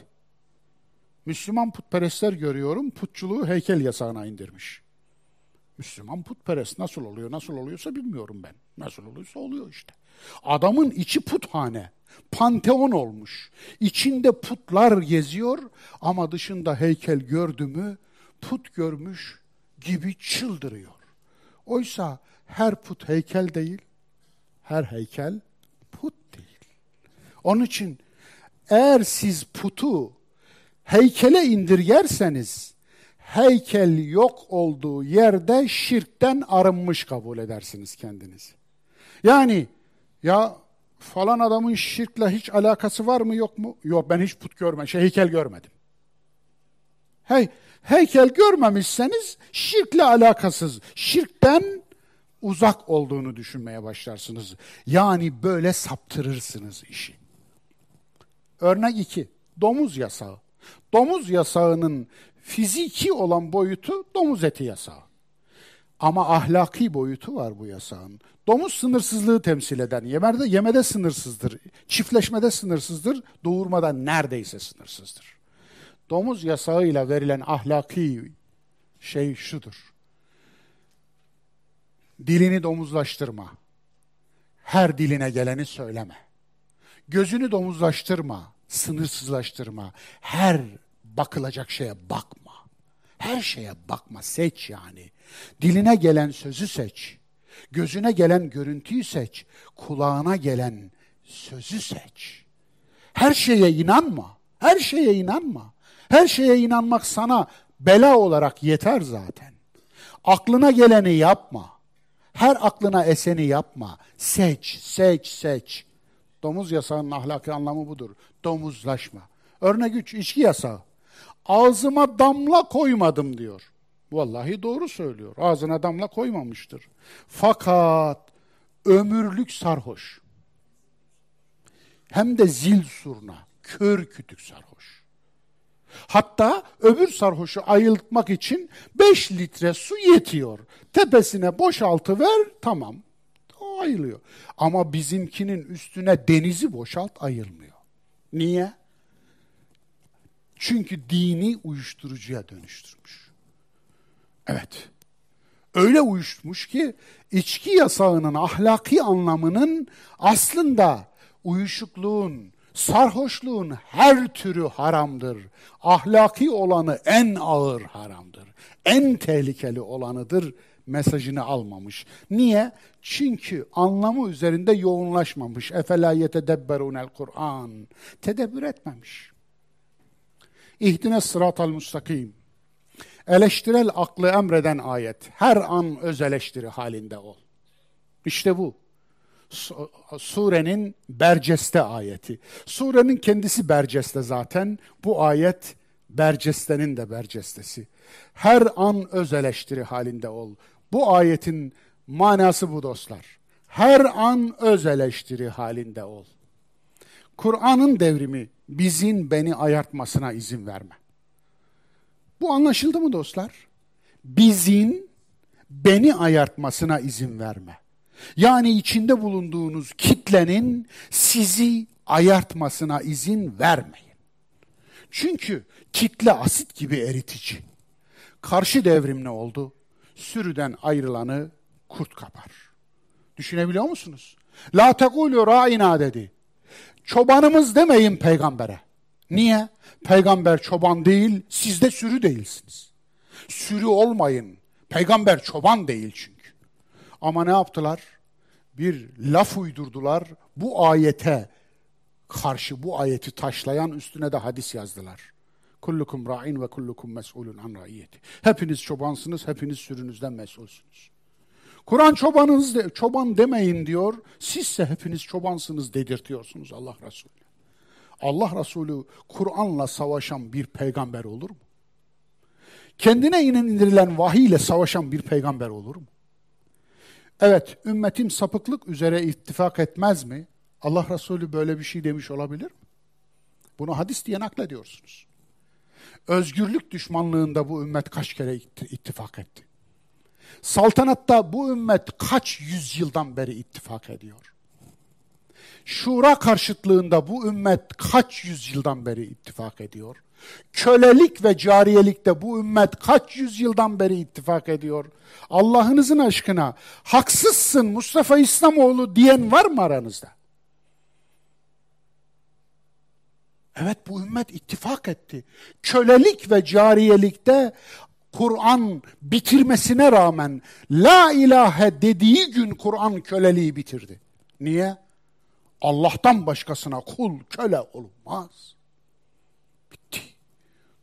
Müslüman putperestler görüyorum, putçuluğu heykel yasağına indirmiş. Müslüman putperest nasıl oluyor, nasıl oluyorsa bilmiyorum ben. Nasıl oluyorsa oluyor işte. Adamın içi puthane, panteon olmuş. İçinde putlar geziyor ama dışında heykel gördü mü put görmüş gibi çıldırıyor. Oysa her put heykel değil, her heykel put değil. Onun için eğer siz putu heykele indirgerseniz heykel yok olduğu yerde şirkten arınmış kabul edersiniz kendinizi. Yani ya falan adamın şirkle hiç alakası var mı yok mu? Yok ben hiç put görmedim, şey heykel görmedim. Hey, heykel görmemişseniz şirkle alakasız, şirkten uzak olduğunu düşünmeye başlarsınız. Yani böyle saptırırsınız işi. Örnek 2. Domuz yasağı. Domuz yasağının fiziki olan boyutu domuz eti yasağı. Ama ahlaki boyutu var bu yasağın. Domuz sınırsızlığı temsil eden, yemede, yemede sınırsızdır, çiftleşmede sınırsızdır, doğurmada neredeyse sınırsızdır. Domuz yasağıyla verilen ahlaki şey şudur. Dilini domuzlaştırma. Her diline geleni söyleme. Gözünü domuzlaştırma, sınırsızlaştırma. Her bakılacak şeye bakma. Her şeye bakma, seç yani. Diline gelen sözü seç. Gözüne gelen görüntüyü seç. Kulağına gelen sözü seç. Her şeye inanma. Her şeye inanma. Her şeye inanmak sana bela olarak yeter zaten. Aklına geleni yapma. Her aklına eseni yapma. Seç, seç, seç. Domuz yasağının ahlaki anlamı budur. Domuzlaşma. Örnek 3, içki yasağı. Ağzıma damla koymadım diyor. Vallahi doğru söylüyor. Ağzına damla koymamıştır. Fakat ömürlük sarhoş. Hem de zil surna, kör kütük sarhoş. Hatta öbür sarhoşu ayıltmak için 5 litre su yetiyor. Tepesine boşaltıver tamam. O ayılıyor. Ama bizimkinin üstüne denizi boşalt ayılmıyor. Niye? Çünkü dini uyuşturucuya dönüştürmüş. Evet. Öyle uyuşmuş ki içki yasağının ahlaki anlamının aslında uyuşukluğun, sarhoşluğun her türü haramdır. Ahlaki olanı en ağır haramdır. En tehlikeli olanıdır mesajını almamış. Niye? Çünkü anlamı üzerinde yoğunlaşmamış. Efela yetedebberunel Kur'an. Tedebbür etmemiş. İhdine sıratal müstakim. Eleştirel aklı emreden ayet. Her an öz eleştiri halinde ol. İşte bu. Surenin berceste ayeti. Surenin kendisi berceste zaten. Bu ayet bercestenin de bercestesi. Her an öz eleştiri halinde ol. Bu ayetin manası bu dostlar. Her an öz eleştiri halinde ol. Kur'an'ın devrimi bizin beni ayartmasına izin verme. Bu anlaşıldı mı dostlar? Bizin beni ayartmasına izin verme. Yani içinde bulunduğunuz kitlenin sizi ayartmasına izin vermeyin. Çünkü kitle asit gibi eritici. Karşı devrim ne oldu? Sürüden ayrılanı kurt kapar. Düşünebiliyor musunuz? La tekulu ra'ina dedi. Çobanımız demeyin peygambere. Niye? Peygamber çoban değil, siz de sürü değilsiniz. Sürü olmayın. Peygamber çoban değil çünkü. Ama ne yaptılar? Bir laf uydurdular. Bu ayete karşı bu ayeti taşlayan üstüne de hadis yazdılar. Kullukum ra'in ve kullukum mes'ulun an raiyeti. Hepiniz çobansınız, hepiniz sürünüzden mesulsünüz. Kur'an çobanınız de, çoban demeyin diyor. Sizse hepiniz çobansınız dedirtiyorsunuz Allah Resulü. Allah Resulü Kur'an'la savaşan bir peygamber olur mu? Kendine indirilen vahiy ile savaşan bir peygamber olur mu? Evet, ümmetim sapıklık üzere ittifak etmez mi? Allah Resulü böyle bir şey demiş olabilir mi? Bunu hadis diye naklediyorsunuz. Özgürlük düşmanlığında bu ümmet kaç kere ittifak etti? Saltanatta bu ümmet kaç yüzyıldan beri ittifak ediyor? Şura karşıtlığında bu ümmet kaç yüzyıldan beri ittifak ediyor? Kölelik ve cariyelikte bu ümmet kaç yüzyıldan beri ittifak ediyor? Allah'ınızın aşkına haksızsın Mustafa İslamoğlu diyen var mı aranızda? Evet bu ümmet ittifak etti. Kölelik ve cariyelikte Kur'an bitirmesine rağmen la ilahe dediği gün Kur'an köleliği bitirdi. Niye? Allah'tan başkasına kul köle olmaz.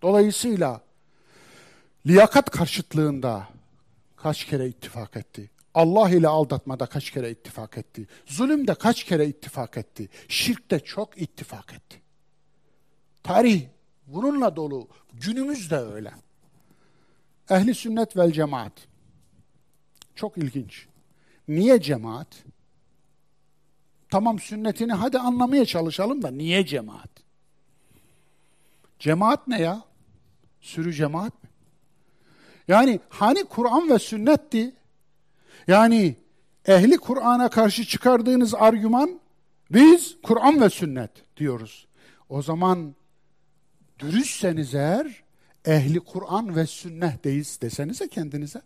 Dolayısıyla liyakat karşıtlığında kaç kere ittifak etti? Allah ile aldatmada kaç kere ittifak etti? Zulümde kaç kere ittifak etti? Şirkte çok ittifak etti. Tarih bununla dolu. Günümüz de öyle. Ehli sünnet vel cemaat. Çok ilginç. Niye cemaat? Tamam sünnetini hadi anlamaya çalışalım da niye cemaat? Cemaat ne ya? Sürü cemaat mi? Yani hani Kur'an ve sünnetti? Yani ehli Kur'an'a karşı çıkardığınız argüman biz Kur'an ve sünnet diyoruz. O zaman dürüstseniz eğer ehli Kur'an ve sünnet deyiz desenize kendinize.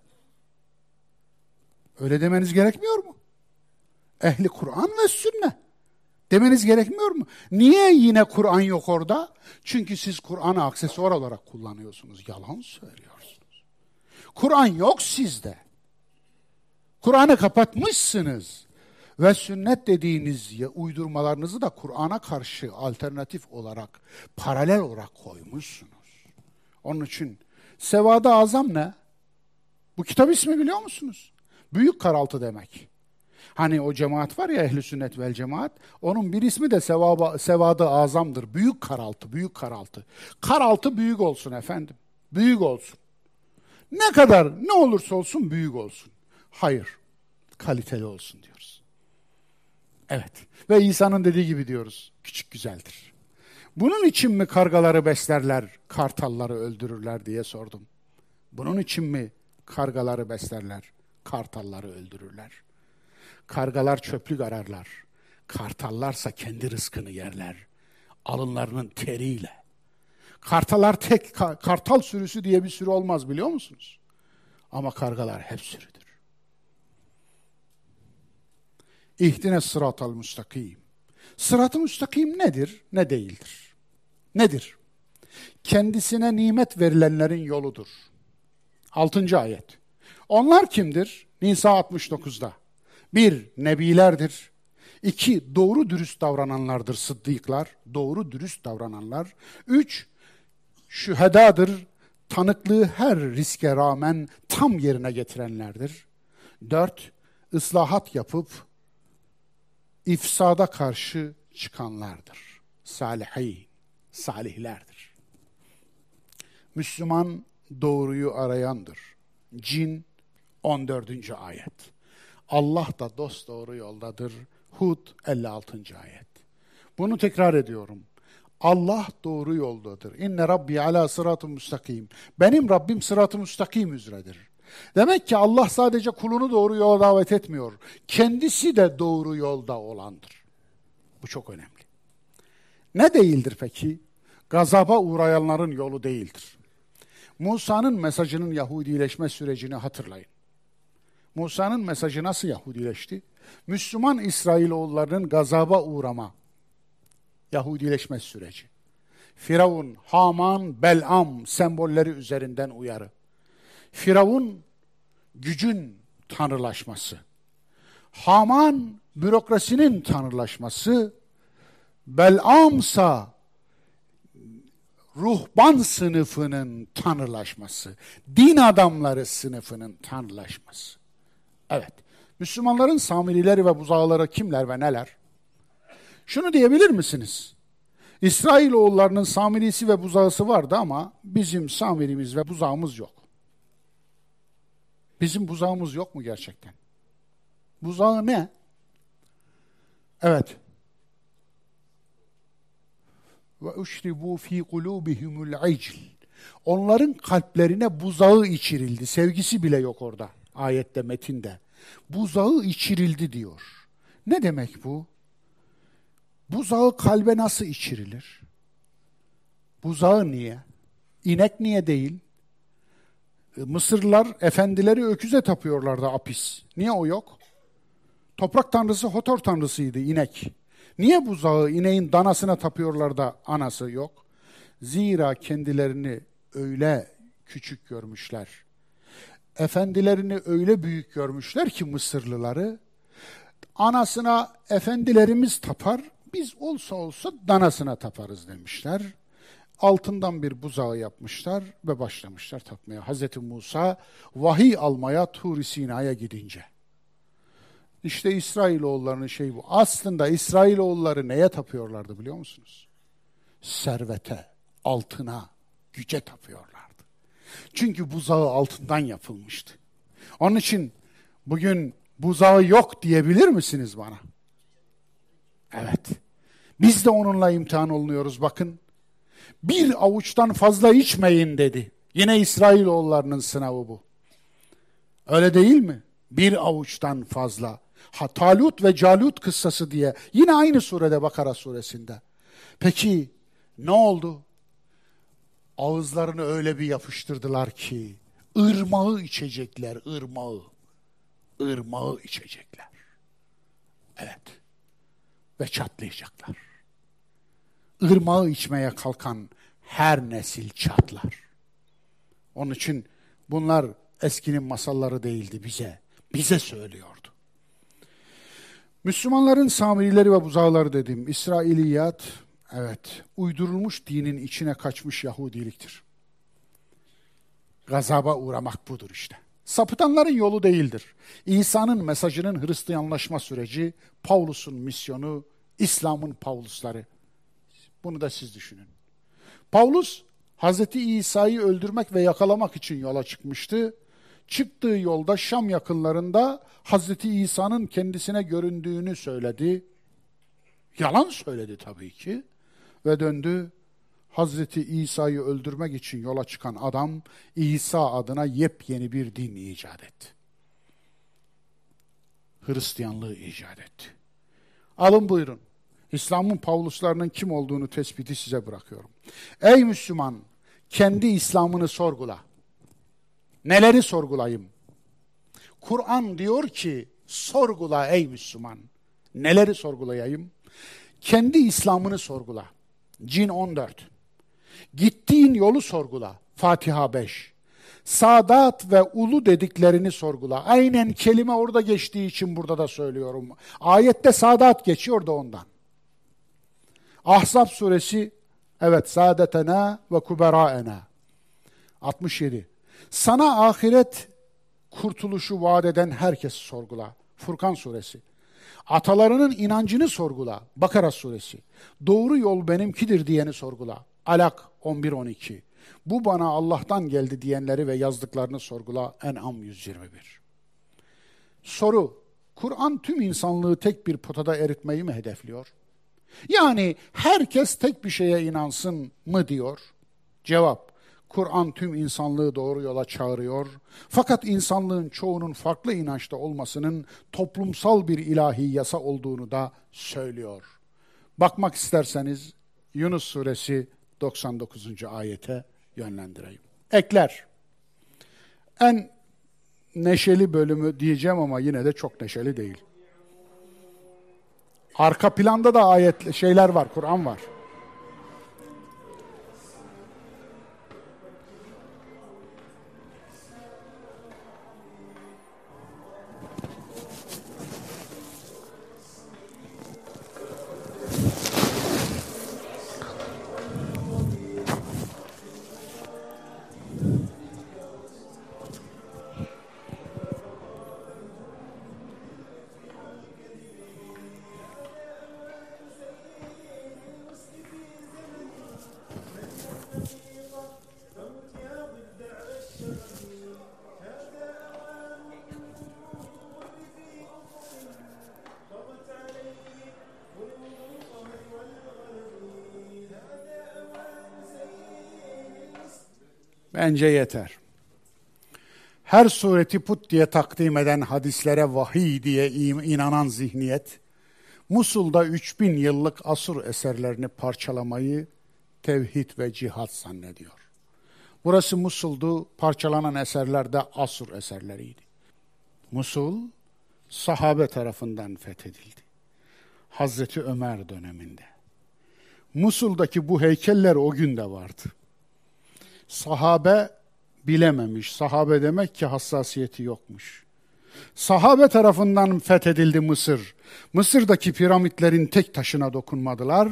Öyle demeniz gerekmiyor mu? Ehli Kur'an ve sünnet. Demeniz gerekmiyor mu? Niye yine Kur'an yok orada? Çünkü siz Kur'an'ı aksesuar olarak kullanıyorsunuz. Yalan söylüyorsunuz. Kur'an yok sizde. Kur'an'ı kapatmışsınız. Ve sünnet dediğiniz uydurmalarınızı da Kur'an'a karşı alternatif olarak, paralel olarak koymuşsunuz. Onun için Sevada Azam ne? Bu kitap ismi biliyor musunuz? Büyük karaltı demek. Hani o cemaat var ya ehli sünnet vel cemaat. Onun bir ismi de sevaba, sevadı azamdır. Büyük karaltı, büyük karaltı. Karaltı büyük olsun efendim. Büyük olsun. Ne kadar ne olursa olsun büyük olsun. Hayır. Kaliteli olsun diyoruz. Evet. Ve İsa'nın dediği gibi diyoruz. Küçük güzeldir. Bunun için mi kargaları beslerler, kartalları öldürürler diye sordum. Bunun için mi kargaları beslerler, kartalları öldürürler? Kargalar çöplük ararlar. Kartallarsa kendi rızkını yerler. Alınlarının teriyle. Kartalar tek, kartal sürüsü diye bir sürü olmaz biliyor musunuz? Ama kargalar hep sürüdür. İhtine sıratal müstakim. Sırat-ı müstakim nedir, ne değildir? Nedir? Kendisine nimet verilenlerin yoludur. Altıncı ayet. Onlar kimdir? Nisa 69'da. Bir, nebilerdir. İki, doğru dürüst davrananlardır sıddıklar, doğru dürüst davrananlar. Üç, şühedadır, tanıklığı her riske rağmen tam yerine getirenlerdir. Dört, ıslahat yapıp ifsada karşı çıkanlardır. Salihi, salihlerdir. Müslüman doğruyu arayandır. Cin 14. ayet. Allah da dost doğru yoldadır. Hud 56. ayet. Bunu tekrar ediyorum. Allah doğru yoldadır. İnne Rabbi ala sıratı müstakim. Benim Rabbim sıratı müstakim üzeredir. Demek ki Allah sadece kulunu doğru yola davet etmiyor. Kendisi de doğru yolda olandır. Bu çok önemli. Ne değildir peki? Gazaba uğrayanların yolu değildir. Musa'nın mesajının Yahudileşme sürecini hatırlayın. Musa'nın mesajı nasıl Yahudileşti? Müslüman İsrailoğullarının gazaba uğrama, Yahudileşme süreci. Firavun, Haman, Belam sembolleri üzerinden uyarı. Firavun gücün tanrılaşması. Haman bürokrasinin tanrılaşması. Belamsa ruhban sınıfının tanrılaşması, din adamları sınıfının tanrılaşması. Evet, Müslümanların Samirileri ve buzağları kimler ve neler? Şunu diyebilir misiniz? İsrailoğullarının Samirisi ve buzağısı vardı ama bizim Samirimiz ve buzağımız yok. Bizim buzağımız yok mu gerçekten? Buzağı ne? Evet. Ve uşribu fi kulubihimul icl. Onların kalplerine buzağı içirildi. Sevgisi bile yok orada ayette metinde. Buzağı içirildi diyor. Ne demek bu? Buzağı kalbe nasıl içirilir? Buzağı niye? İnek niye değil? Mısırlılar efendileri öküze tapıyorlardı apis. Niye o yok? Toprak tanrısı Hotor tanrısıydı inek. Niye buzağı ineğin danasına tapıyorlar da anası yok? Zira kendilerini öyle küçük görmüşler. Efendilerini öyle büyük görmüşler ki Mısırlıları. Anasına efendilerimiz tapar, biz olsa olsa danasına taparız demişler. Altından bir buzağı yapmışlar ve başlamışlar tapmaya. Hazreti Musa vahiy almaya Tur-i Sina'ya gidince. İşte İsrailoğullarının şeyi bu. Aslında İsrailoğulları neye tapıyorlardı biliyor musunuz? Servete, altına, güce tapıyorlardı. Çünkü buzağı altından yapılmıştı. Onun için bugün buzağı yok diyebilir misiniz bana? Evet. Biz de onunla imtihan olunuyoruz bakın. Bir avuçtan fazla içmeyin dedi. Yine İsrailoğullarının sınavı bu. Öyle değil mi? Bir avuçtan fazla. Ha, Talut ve Calut kıssası diye yine aynı surede Bakara suresinde. Peki ne oldu? Ağızlarını öyle bir yapıştırdılar ki ırmağı içecekler, ırmağı. Irmağı içecekler. Evet. Ve çatlayacaklar. Irmağı içmeye kalkan her nesil çatlar. Onun için bunlar eskinin masalları değildi bize. Bize söylüyordu. Müslümanların Samirileri ve buzağları dedim. İsrailiyat, evet, uydurulmuş dinin içine kaçmış Yahudiliktir. Gazaba uğramak budur işte. Sapıtanların yolu değildir. İsa'nın mesajının Hristiyanlaşma süreci, Pavlus'un misyonu, İslam'ın Pavlusları. Bunu da siz düşünün. Pavlus, Hazreti İsa'yı öldürmek ve yakalamak için yola çıkmıştı. Çıktığı yolda Şam yakınlarında Hazreti İsa'nın kendisine göründüğünü söyledi. Yalan söyledi tabii ki. Ve döndü. Hazreti İsa'yı öldürmek için yola çıkan adam İsa adına yepyeni bir din icat etti. Hristiyanlığı icat etti. Alın buyurun. İslam'ın Pavluslarının kim olduğunu tespiti size bırakıyorum. Ey Müslüman, kendi İslam'ını sorgula. Neleri sorgulayayım? Kur'an diyor ki, sorgula ey Müslüman. Neleri sorgulayayım? Kendi İslam'ını sorgula. Cin 14. Gittiğin yolu sorgula. Fatiha 5. Sadat ve ulu dediklerini sorgula. Aynen kelime orada geçtiği için burada da söylüyorum. Ayette sadat geçiyor da ondan. Ahzab suresi evet saadetena ve kuberaena 67. Sana ahiret kurtuluşu vaat eden herkes sorgula. Furkan suresi. Atalarının inancını sorgula. Bakara suresi. Doğru yol benimkidir diyeni sorgula. Alak 11-12. Bu bana Allah'tan geldi diyenleri ve yazdıklarını sorgula. En'am 121. Soru. Kur'an tüm insanlığı tek bir potada eritmeyi mi hedefliyor? Yani herkes tek bir şeye inansın mı diyor? Cevap. Kur'an tüm insanlığı doğru yola çağırıyor. Fakat insanlığın çoğunun farklı inançta olmasının toplumsal bir ilahi yasa olduğunu da söylüyor. Bakmak isterseniz Yunus suresi 99. ayete yönlendireyim. Ekler. En neşeli bölümü diyeceğim ama yine de çok neşeli değil. Arka planda da ayet şeyler var, Kur'an var. Bence yeter. Her sureti put diye takdim eden hadislere vahiy diye inanan zihniyet, Musul'da 3000 yıllık Asur eserlerini parçalamayı tevhid ve cihat zannediyor. Burası Musul'du, parçalanan eserler de Asur eserleriydi. Musul, sahabe tarafından fethedildi. Hazreti Ömer döneminde. Musul'daki bu heykeller o gün de vardı. Sahabe bilememiş. Sahabe demek ki hassasiyeti yokmuş. Sahabe tarafından fethedildi Mısır. Mısır'daki piramitlerin tek taşına dokunmadılar.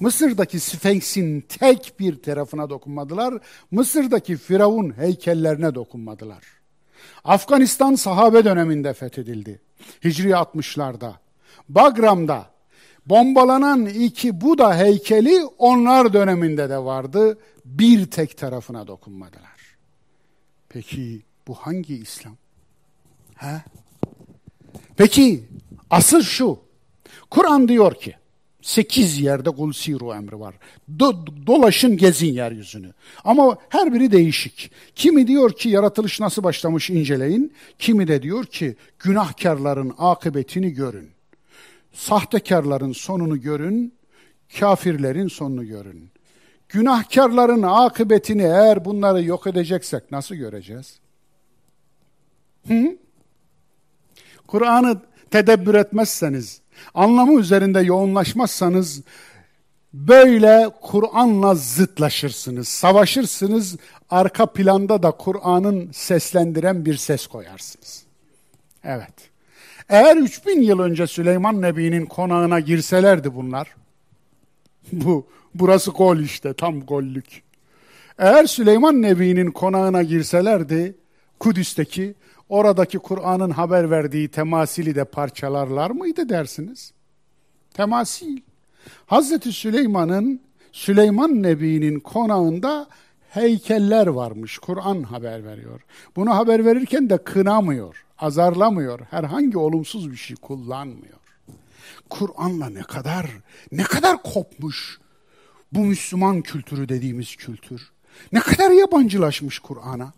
Mısır'daki Sfenks'in tek bir tarafına dokunmadılar. Mısır'daki Firavun heykellerine dokunmadılar. Afganistan sahabe döneminde fethedildi. Hicri 60'larda. Bagram'da bombalanan iki Buda heykeli onlar döneminde de vardı. Bir tek tarafına dokunmadılar. Peki bu hangi İslam? He? Peki asıl şu. Kur'an diyor ki sekiz yerde kul siru emri var. Do, dolaşın gezin yeryüzünü. Ama her biri değişik. Kimi diyor ki yaratılış nasıl başlamış inceleyin. Kimi de diyor ki günahkarların akıbetini görün. Sahtekarların sonunu görün. Kafirlerin sonunu görün. Günahkarların akıbetini eğer bunları yok edeceksek nasıl göreceğiz? Hı? Kur'an'ı tedebbür etmezseniz, anlamı üzerinde yoğunlaşmazsanız böyle Kur'an'la zıtlaşırsınız, savaşırsınız, arka planda da Kur'an'ın seslendiren bir ses koyarsınız. Evet. Eğer 3000 yıl önce Süleyman Nebi'nin konağına girselerdi bunlar, bu burası gol işte, tam gollük. Eğer Süleyman Nebi'nin konağına girselerdi, Kudüs'teki oradaki Kur'an'ın haber verdiği temasili de parçalarlar mıydı dersiniz? Temasil. Hazreti Süleyman'ın Süleyman Nebi'nin konağında heykeller varmış. Kur'an haber veriyor. Bunu haber verirken de kınamıyor, azarlamıyor. Herhangi olumsuz bir şey kullanmıyor. Kur'an'la ne kadar ne kadar kopmuş bu Müslüman kültürü dediğimiz kültür. Ne kadar yabancılaşmış Kur'an'a.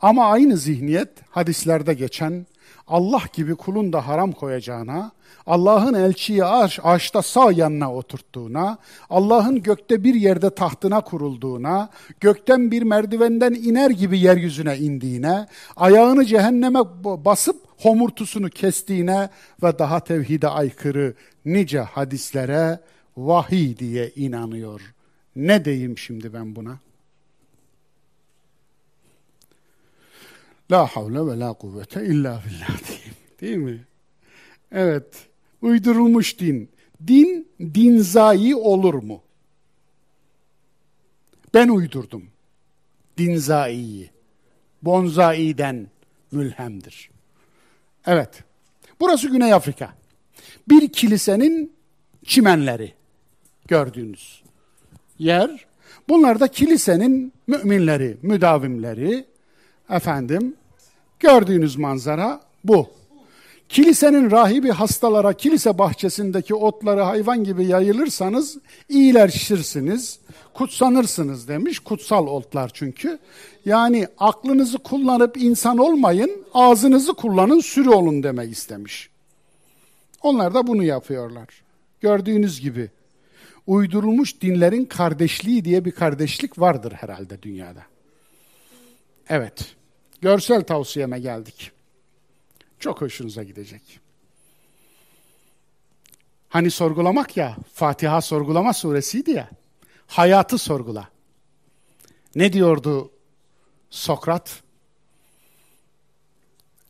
Ama aynı zihniyet hadislerde geçen Allah gibi kulun da haram koyacağına, Allah'ın elçiyi ağaç, ağaçta sağ yanına oturttuğuna, Allah'ın gökte bir yerde tahtına kurulduğuna, gökten bir merdivenden iner gibi yeryüzüne indiğine, ayağını cehenneme basıp homurtusunu kestiğine ve daha tevhide aykırı nice hadislere vahiy diye inanıyor. Ne diyeyim şimdi ben buna? La havle ve la kuvvete illa billah diyeyim. Değil mi? Evet. Uydurulmuş din. Din, dinzai olur mu? Ben uydurdum. Dinzai'yi. Bonzai'den mülhemdir. Evet. Burası Güney Afrika. Bir kilisenin çimenleri gördüğünüz yer. Bunlar da kilisenin müminleri, müdavimleri, efendim Gördüğünüz manzara bu. Kilisenin rahibi hastalara kilise bahçesindeki otları hayvan gibi yayılırsanız iyileşirsiniz, kutsanırsınız demiş. Kutsal otlar çünkü. Yani aklınızı kullanıp insan olmayın, ağzınızı kullanın, sürü olun demek istemiş. Onlar da bunu yapıyorlar. Gördüğünüz gibi uydurulmuş dinlerin kardeşliği diye bir kardeşlik vardır herhalde dünyada. Evet görsel tavsiyeme geldik. Çok hoşunuza gidecek. Hani sorgulamak ya, Fatiha sorgulama suresiydi ya. Hayatı sorgula. Ne diyordu Sokrat?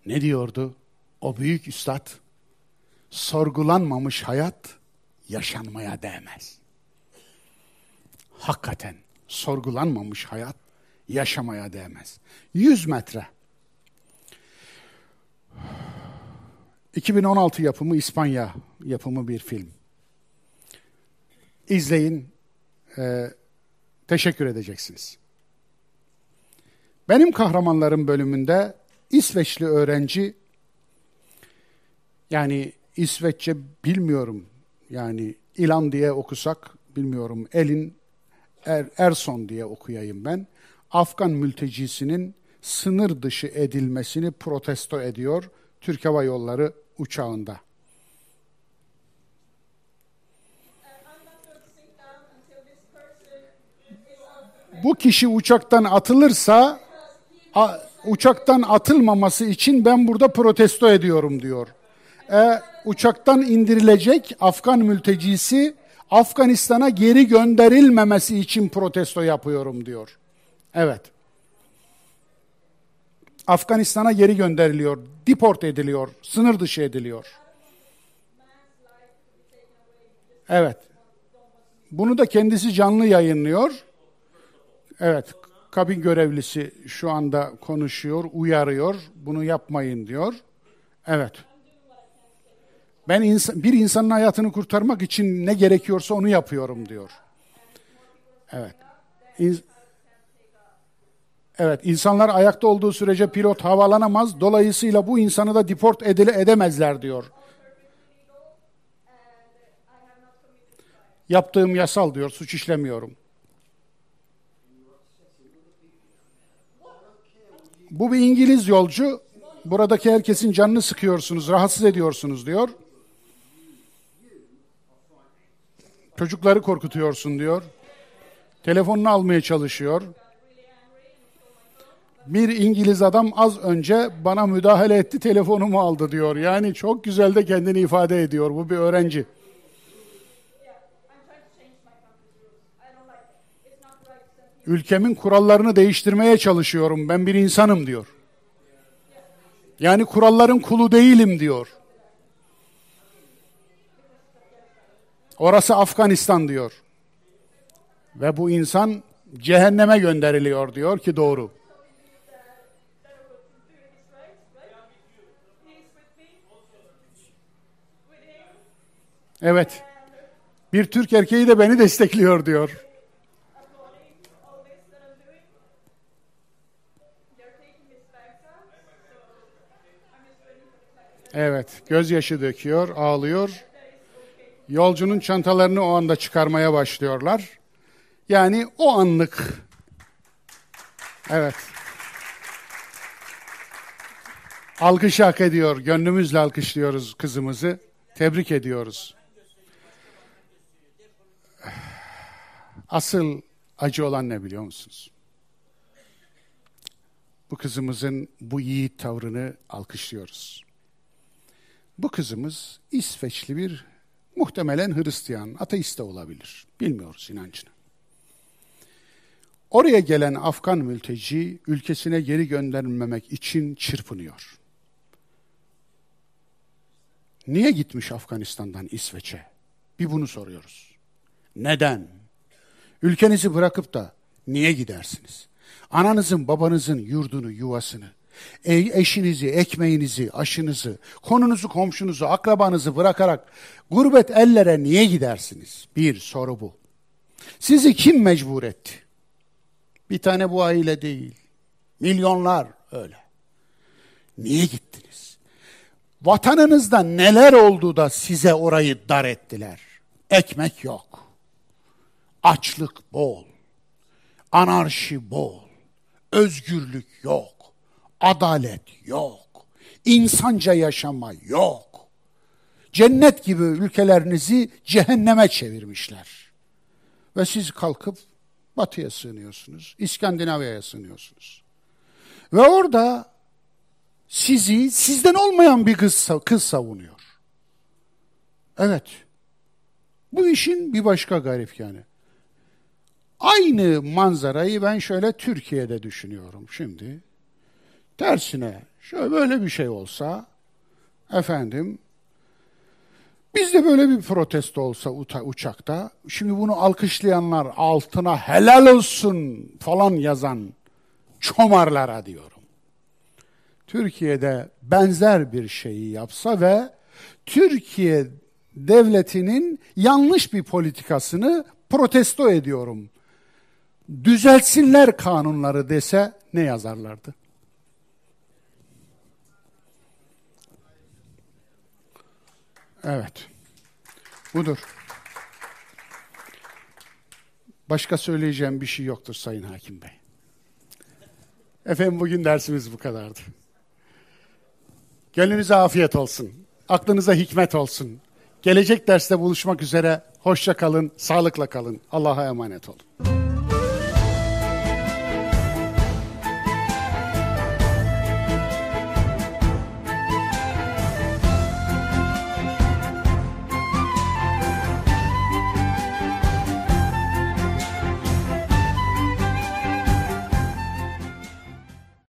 Ne diyordu o büyük üstad? Sorgulanmamış hayat yaşanmaya değmez. Hakikaten sorgulanmamış hayat yaşamaya değmez. 100 metre. 2016 yapımı İspanya yapımı bir film. İzleyin, e, teşekkür edeceksiniz. Benim kahramanlarım bölümünde İsveçli öğrenci, yani İsveççe bilmiyorum, yani İlan diye okusak bilmiyorum, Elin er, Erson diye okuyayım ben. Afgan mültecisinin sınır dışı edilmesini protesto ediyor Türk Hava Yolları uçağında. Bu kişi uçaktan atılırsa a, uçaktan atılmaması için ben burada protesto ediyorum diyor. E, uçaktan indirilecek Afgan mültecisi Afganistan'a geri gönderilmemesi için protesto yapıyorum diyor. Evet. Afganistan'a geri gönderiliyor, deport ediliyor, sınır dışı ediliyor. Evet. Bunu da kendisi canlı yayınlıyor. Evet, kabin görevlisi şu anda konuşuyor, uyarıyor. Bunu yapmayın diyor. Evet. Ben insan, bir insanın hayatını kurtarmak için ne gerekiyorsa onu yapıyorum diyor. Evet. İn, evet, insanlar ayakta olduğu sürece pilot havalanamaz. Dolayısıyla bu insanı da deport edile edemezler diyor. Yaptığım yasal diyor, suç işlemiyorum. Bu bir İngiliz yolcu. Buradaki herkesin canını sıkıyorsunuz, rahatsız ediyorsunuz diyor. Çocukları korkutuyorsun diyor. Telefonunu almaya çalışıyor. Bir İngiliz adam az önce bana müdahale etti, telefonumu aldı diyor. Yani çok güzel de kendini ifade ediyor. Bu bir öğrenci. Ülkemin kurallarını değiştirmeye çalışıyorum. Ben bir insanım diyor. Yani kuralların kulu değilim diyor. Orası Afganistan diyor. Ve bu insan cehenneme gönderiliyor diyor ki doğru. Evet. Bir Türk erkeği de beni destekliyor diyor. Evet, gözyaşı döküyor, ağlıyor. Yolcunun çantalarını o anda çıkarmaya başlıyorlar. Yani o anlık. Evet. Alkış hak ediyor. Gönlümüzle alkışlıyoruz kızımızı. Tebrik ediyoruz. Asıl acı olan ne biliyor musunuz? Bu kızımızın bu yiğit tavrını alkışlıyoruz. Bu kızımız İsveçli bir muhtemelen Hristiyan, ateist de olabilir. Bilmiyoruz inancını. Oraya gelen Afgan mülteci ülkesine geri gönderilmemek için çırpınıyor. Niye gitmiş Afganistan'dan İsveç'e? Bir bunu soruyoruz. Neden? Ülkenizi bırakıp da niye gidersiniz? Ananızın, babanızın yurdunu, yuvasını, e, eşinizi, ekmeğinizi, aşınızı, konunuzu, komşunuzu, akrabanızı bırakarak gurbet ellere niye gidersiniz? Bir soru bu. Sizi kim mecbur etti? Bir tane bu aile değil. Milyonlar öyle. Niye gittiniz? Vatanınızda neler oldu da size orayı dar ettiler? Ekmek yok. Açlık bol. Anarşi bol. Özgürlük yok. Adalet yok. İnsanca yaşama yok. Cennet gibi ülkelerinizi cehenneme çevirmişler. Ve siz kalkıp batıya sığınıyorsunuz. İskandinavya'ya sığınıyorsunuz. Ve orada sizi sizden olmayan bir kız, kız savunuyor. Evet. Bu işin bir başka garip yani. Aynı manzarayı ben şöyle Türkiye'de düşünüyorum şimdi. Tersine şöyle böyle bir şey olsa efendim bizde böyle bir protesto olsa uçakta şimdi bunu alkışlayanlar altına helal olsun falan yazan çomarlara diyorum. Türkiye'de benzer bir şeyi yapsa ve Türkiye devletinin yanlış bir politikasını protesto ediyorum. Düzeltsinler kanunları dese ne yazarlardı? Evet. Budur. Başka söyleyeceğim bir şey yoktur Sayın Hakim Bey. Efendim bugün dersimiz bu kadardı. Gönlünüze afiyet olsun. Aklınıza hikmet olsun. Gelecek derste buluşmak üzere. Hoşça kalın, sağlıkla kalın. Allah'a emanet olun.